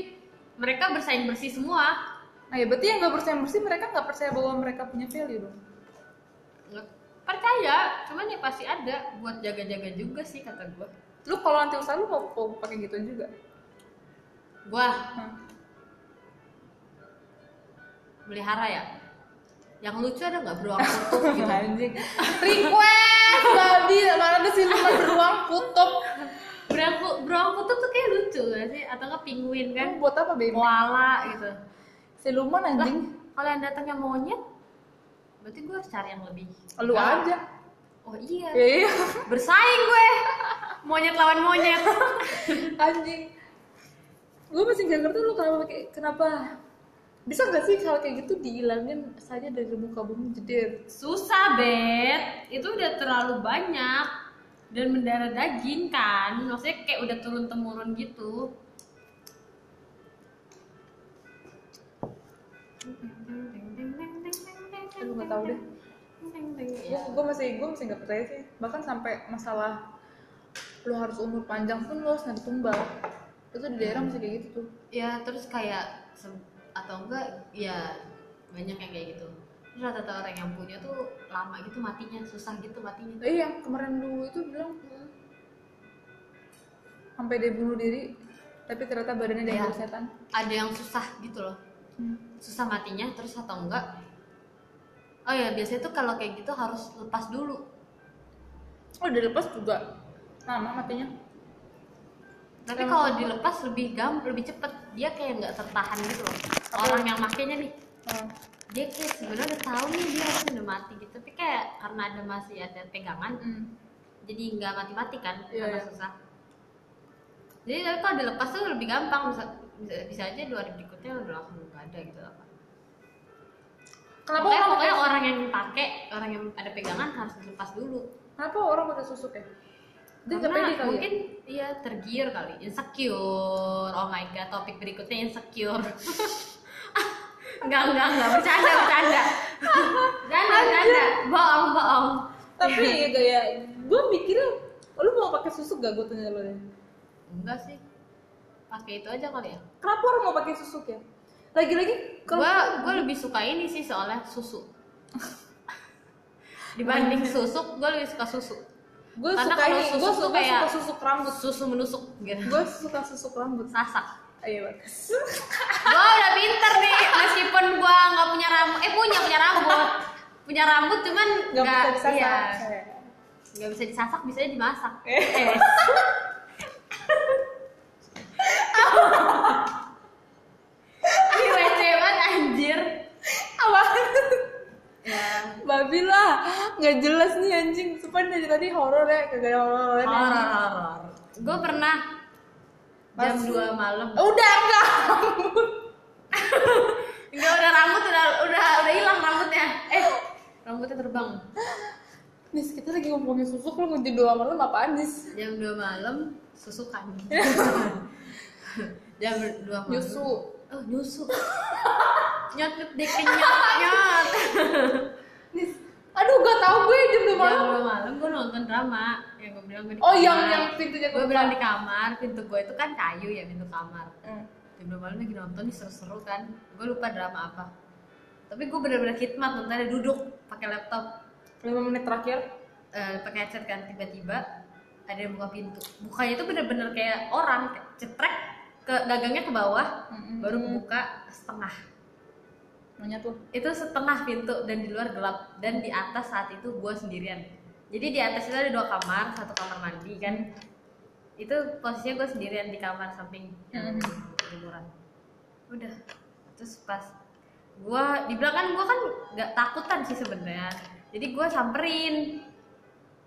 Speaker 2: mereka bersaing bersih semua.
Speaker 1: Nah ya berarti yang nggak percaya bersih mereka nggak percaya bahwa mereka punya value dong.
Speaker 2: Percaya, cuman ya pasti ada buat jaga-jaga juga sih kata gua.
Speaker 1: Lu kalau nanti usaha lu mau, mau pakai gitu juga.
Speaker 2: Gua
Speaker 1: Hah.
Speaker 2: melihara ya. Yang lucu ada nggak beruang kutub gitu?
Speaker 1: Anjing. Request babi mana ada siluman beruang kutub.
Speaker 2: beruang, beruang kutub tuh kayak lucu gak sih? Atau nggak penguin kan?
Speaker 1: Kan buat apa baby?
Speaker 2: Koala gitu.
Speaker 1: Siluman
Speaker 2: Lah,
Speaker 1: anjing.
Speaker 2: kalau yang datangnya monyet, berarti gue harus cari yang lebih.
Speaker 1: Lu
Speaker 2: galak.
Speaker 1: aja.
Speaker 2: Oh iya.
Speaker 1: Iya.
Speaker 2: Bersaing gue. Monyet lawan monyet.
Speaker 1: anjing. Gue masih gak ngerti lu kenapa pakai kenapa bisa gak sih hal kayak gitu dihilangin saja dari muka bumi jeder
Speaker 2: Susah, Bet. Itu udah terlalu banyak dan mendarah daging kan. Maksudnya kayak udah turun-temurun gitu.
Speaker 1: Aduh, nggak tahu deh.
Speaker 2: Ya.
Speaker 1: gue masih gue masih nggak percaya sih bahkan sampai masalah lu harus umur panjang pun lu harus nanti tumbal itu di daerah masih kayak gitu tuh.
Speaker 2: Ya terus kayak atau enggak ya banyak yang kayak gitu. Terus rata-rata orang yang punya tuh lama gitu matinya susah gitu matinya.
Speaker 1: Eh yang kemarin lu itu bilang sampai dia bunuh diri tapi ternyata badannya
Speaker 2: Iya.
Speaker 1: diambil setan.
Speaker 2: Ada yang susah gitu loh.
Speaker 1: Hmm.
Speaker 2: susah matinya terus atau enggak oh ya biasanya tuh kalau kayak gitu harus lepas dulu.
Speaker 1: Oh dilepas juga? Lama matinya
Speaker 2: tapi kalau dilepas lebih gam lebih cepet. Dia kayak nggak tertahan gitu loh. Orang yang makainya nih.
Speaker 1: Oh.
Speaker 2: dia kayak sebenarnya udah tahu nih dia harusnya udah mati gitu. Tapi kayak karena ada masih ada pegangan
Speaker 1: hmm.
Speaker 2: jadi nggak mati-mati kan
Speaker 1: Iya,
Speaker 2: karena
Speaker 1: iya.
Speaker 2: susah. Jadi tapi kalau dilepas tuh lebih gampang. Bisa bisa, bisa aja dua hari berikutnya udah langsung nggak ada gitu apa.
Speaker 1: Kenapa
Speaker 2: pokoknya,
Speaker 1: orang
Speaker 2: pokoknya orang yang pakai orang yang ada pegangan harus dilepas dulu.
Speaker 1: Kenapa orang pakai susuk ya dia nggak
Speaker 2: Karena
Speaker 1: pede kali
Speaker 2: mungkin iya tergiur kali. Insecure. Oh my god topik berikutnya insecure. Enggak enggak enggak. Bercanda bercanda. Bercanda bercanda. Bohong bohong.
Speaker 1: Ya tapi ya gaya gue mikirnya oh, lu mau pakai susuk gak gue tanya lo deh
Speaker 2: enggak sih. Pakai itu aja kali ya.
Speaker 1: Kenapa orang mau pakai susuk ya lagi-lagi kalau
Speaker 2: gua gua lebih suka ini sih soalnya susu. Dibanding susuk gua lebih suka susu
Speaker 1: gue suka ini gue suka
Speaker 2: kayak-
Speaker 1: suka susuk rambut.
Speaker 2: susu menusuk gitu.
Speaker 1: Gue suka susuk rambut.
Speaker 2: Sasak.
Speaker 1: Ayo bagus
Speaker 2: gua udah pinter nih meskipun gua nggak punya rambut eh punya punya rambut. Punya rambut cuman
Speaker 1: nggak bisa disasak
Speaker 2: iya, nggak bisa disasak bisa dimasak.
Speaker 1: Eh.
Speaker 2: eh. ini receh banget anjir
Speaker 1: apa
Speaker 2: ya
Speaker 1: babi lah nggak jelas nih anjing. Supaya dari tadi horor ya kagak ada horor
Speaker 2: horor horor. Gue pernah jam
Speaker 1: Pas-
Speaker 2: 2 malam.
Speaker 1: Udah enggak.
Speaker 2: Enggak udah rambut udah udah udah hilang rambutnya. Eh rambutnya terbang.
Speaker 1: Nis kita lagi ngomongin susuk lu ngunci dua malam apaan Nis?
Speaker 2: Jam 2 malam susukan jam dua malam.
Speaker 1: Nyusu.
Speaker 2: oh nyusu. Nyot nyot deh kenyot nyot.
Speaker 1: Nis, aduh gak tau gue jam dua
Speaker 2: jam
Speaker 1: malam.
Speaker 2: dua malam gue nonton drama yang gue bilang gue di
Speaker 1: Oh yang
Speaker 2: kamar.
Speaker 1: yang pintunya
Speaker 2: gue bilang di kamar pintu gue itu kan kayu ya pintu kamar
Speaker 1: Hmm.
Speaker 2: jam dua malam lagi nonton seru-seru kan gue lupa drama apa tapi gue bener-bener khidmat nontonnya duduk pakai laptop
Speaker 1: Lima menit terakhir.
Speaker 2: eh, pakai headset kan tiba-tiba ada yang buka pintu bukanya itu bener-bener kayak orang cetrek ke gagangnya ke bawah
Speaker 1: Mm-mm.
Speaker 2: baru kebuka setengah
Speaker 1: Tuh.
Speaker 2: itu setengah pintu dan di luar gelap. Dan di atas saat itu gue sendirian. Jadi di atas itu ada dua kamar satu kamar mandi kan? Itu posisinya gue sendirian di kamar samping yang liburan. Udah. Terus pas gue di belakang gue kan nggak takutan sih sebenarnya. Jadi gue samperin.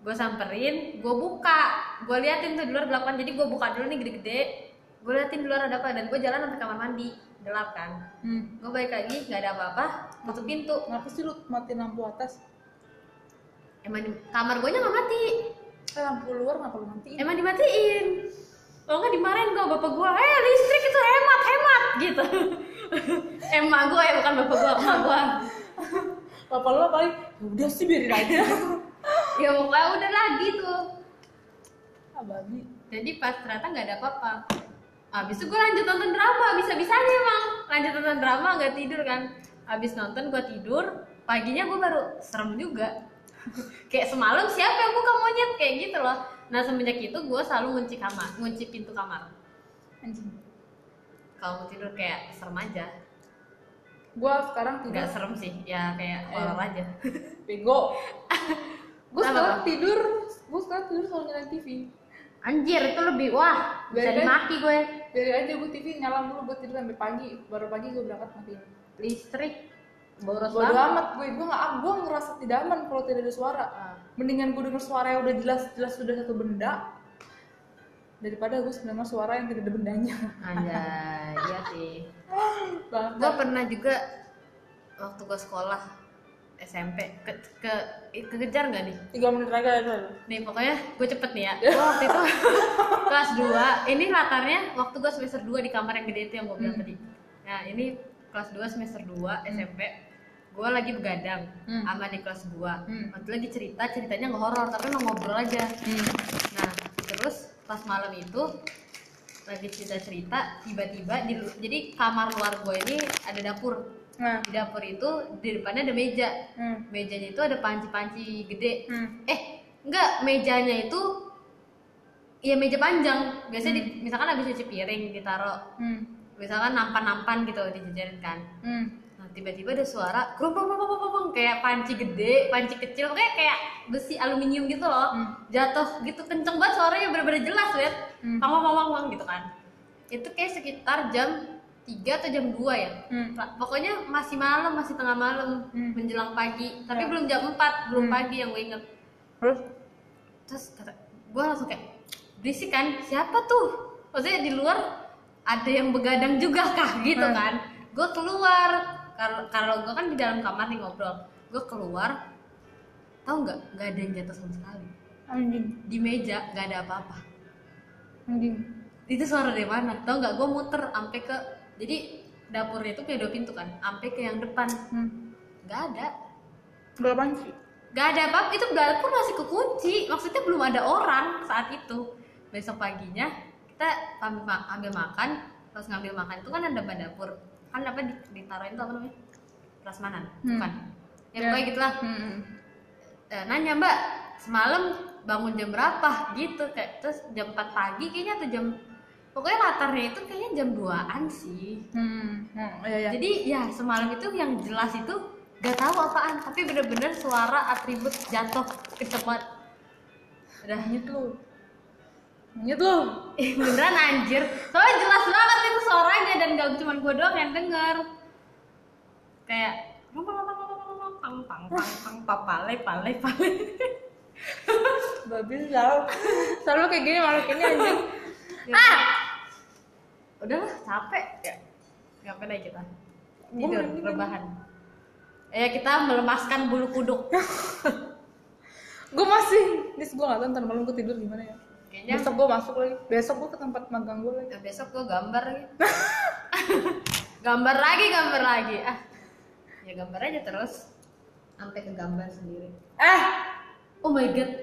Speaker 2: Gue samperin gue buka. Gue liatin tuh di luar gelap kan jadi gue buka dulu nih gede-gede gue liatin di luar ada apa dan gue jalan sampai kamar mandi gelap kan
Speaker 1: Hmm.
Speaker 2: gue balik lagi nggak ada apa-apa tutup pintu
Speaker 1: Kenapa sih lu matiin lampu atas?
Speaker 2: emang di kamar gue nya nggak mati
Speaker 1: Eh lampu luar kenapa lu matiin?
Speaker 2: emang dimatiin kalau nggak dimarahin gue bapak gue eh listrik itu hemat hemat gitu emak gue ya bukan bapak gue emak gue
Speaker 1: Bapak lu paling "Ya udah sih biarin aja.
Speaker 2: ya pokoknya udah lah gitu
Speaker 1: ah babi.
Speaker 2: jadi pas ternyata nggak ada apa-apa Abis itu gue lanjut nonton drama, bisa-bisanya emang. Lanjut nonton drama, nggak tidur kan. Abis nonton gue tidur, paginya gue baru serem juga. Kayak semalam siapa yang buka monyet, kayak gitu loh. Nah semenjak itu gue selalu ngunci kamar, ngunci pintu kamar.
Speaker 1: Anjing.
Speaker 2: Kalau mau tidur kayak serem aja.
Speaker 1: Gua sekarang tidur.
Speaker 2: Serem sih, ya kayak
Speaker 1: Eh.
Speaker 2: horor aja.
Speaker 1: Bego.
Speaker 2: Kenapa,
Speaker 1: sekarang tidur, gua sekarang tidur selalu nyalain TV.
Speaker 2: Anjir, itu lebih, wah bisa dimaki gue
Speaker 1: Biarin aja gua TV nyala mulu buat tidur sampai pagi. Baru pagi gua berangkat matiin.
Speaker 2: Listrik, boros
Speaker 1: Bodo
Speaker 2: banget
Speaker 1: amat gue, gue nggak, gua ngerasa tidak aman kalau tidak ada suara.
Speaker 2: Ah.
Speaker 1: Mendingan gue denger suara yang udah jelas-jelas sudah satu benda daripada gue sebenarnya suara yang tidak ada bendanya.
Speaker 2: Anjay, iya sih gue pernah juga waktu gue sekolah SMP ke, ke kekejar nggak nih
Speaker 1: tiga menit lagi ada.
Speaker 2: nih pokoknya gue cepet nih ya gue waktu itu kelas 2 ini latarnya waktu gue semester 2 di kamar yang gede itu yang gue bilang tadi nah ini kelas 2 semester 2 SMP gue lagi begadang
Speaker 1: Hmm.
Speaker 2: sama di kelas 2
Speaker 1: Hmm.
Speaker 2: waktu lagi cerita ceritanya nggak horor tapi emang ngobrol aja
Speaker 1: Hmm.
Speaker 2: Nah, terus pas malam itu lagi cerita-cerita, tiba-tiba di lu- jadi kamar luar gue ini ada dapur.
Speaker 1: Nah,
Speaker 2: Di dapur itu di depannya ada meja.
Speaker 1: hmm.
Speaker 2: Mejanya itu ada panci-panci gede.
Speaker 1: Hmm.
Speaker 2: Eh, enggak, mejanya itu Iya meja panjang. Biasanya di, misalkan habis cuci piring ditaruh
Speaker 1: Hmm.
Speaker 2: misalkan nampan-nampan gitu dijajarin kan.
Speaker 1: Hmm.
Speaker 2: Nah, tiba-tiba ada suara krung, kayak panci gede, panci kecil, kayak kayak besi aluminium gitu loh.
Speaker 1: Hmm.
Speaker 2: Jatuh gitu kenceng banget suaranya bener-bener jelas, lihat.
Speaker 1: Hmm.
Speaker 2: Pang pang gitu kan. Itu kayak sekitar jam 3 atau jam 2 ya.
Speaker 1: Hmm.
Speaker 2: Pokoknya masih malam, masih tengah malam,
Speaker 1: Hmm.
Speaker 2: menjelang pagi. Tapi
Speaker 1: Ya.
Speaker 2: belum jam 4, belum
Speaker 1: Hmm.
Speaker 2: pagi yang gue inget.
Speaker 1: Terus?
Speaker 2: Terus kata gue langsung kayak berisik kan, siapa tuh? Maksudnya di luar ada yang begadang juga kah gitu
Speaker 1: Hmm.
Speaker 2: kan? Gue keluar kalau kalau gue kan di dalam kamar nih ngobrol. Gue keluar, tahu nggak? Nggak ada yang jatuh sama sekali.
Speaker 1: Anjing.
Speaker 2: Di meja nggak ada apa-apa.
Speaker 1: Anjing.
Speaker 2: Itu suara dari mana? Tahu nggak? Gue muter sampai ke jadi dapurnya itu punya dua pintu kan, sampai ke yang depan
Speaker 1: Hmm.
Speaker 2: nggak ada.
Speaker 1: Udah panci.
Speaker 2: Gak ada apa itu dapur masih kekunci maksudnya belum ada orang saat itu besok paginya kita ambil, ma- ambil makan pas ngambil makan itu kan ada ban dapur kan apa di, ditaruhin itu apa namanya prasmanan
Speaker 1: Hmm.
Speaker 2: bukan ya
Speaker 1: Ya.
Speaker 2: pokoknya gitulah
Speaker 1: Hmm.
Speaker 2: Eh, nanya mbak semalam bangun jam berapa gitu kayak terus jam 4 pagi kayaknya atau jam pokoknya latarnya itu kayaknya jam 2an sih
Speaker 1: Hmm. Hmm. Iya, iya.
Speaker 2: jadi ya semalam itu yang jelas itu gak tahu apaan tapi bener-bener suara atribut jatuh ke tempat udah
Speaker 1: Nyet lu. Nyet lu.
Speaker 2: eh, beneran anjir soalnya jelas banget itu suaranya dan gak cuma gue doang yang denger kayak pang pang pang pang pang papale pale pale
Speaker 1: Babi selalu selalu kayak gini malu ini anjing.
Speaker 2: ah! Udahlah capek. Ya. Ngapain aja kita.
Speaker 1: Gua
Speaker 2: tidur
Speaker 1: mending-
Speaker 2: rebahan. Ya kita melemaskan bulu kuduk.
Speaker 1: Gue masih, nis gue nggak tahu ntar malam gue tidur gimana ya.
Speaker 2: kayaknya
Speaker 1: besok gue masuk lagi. Besok gue ke tempat magang gue lagi.
Speaker 2: Nah, besok gue gambar lagi. Gambar lagi gambar lagi. Ah. Ya gambar aja terus. Sampai ke gambar sendiri.
Speaker 1: Eh!
Speaker 2: Oh my god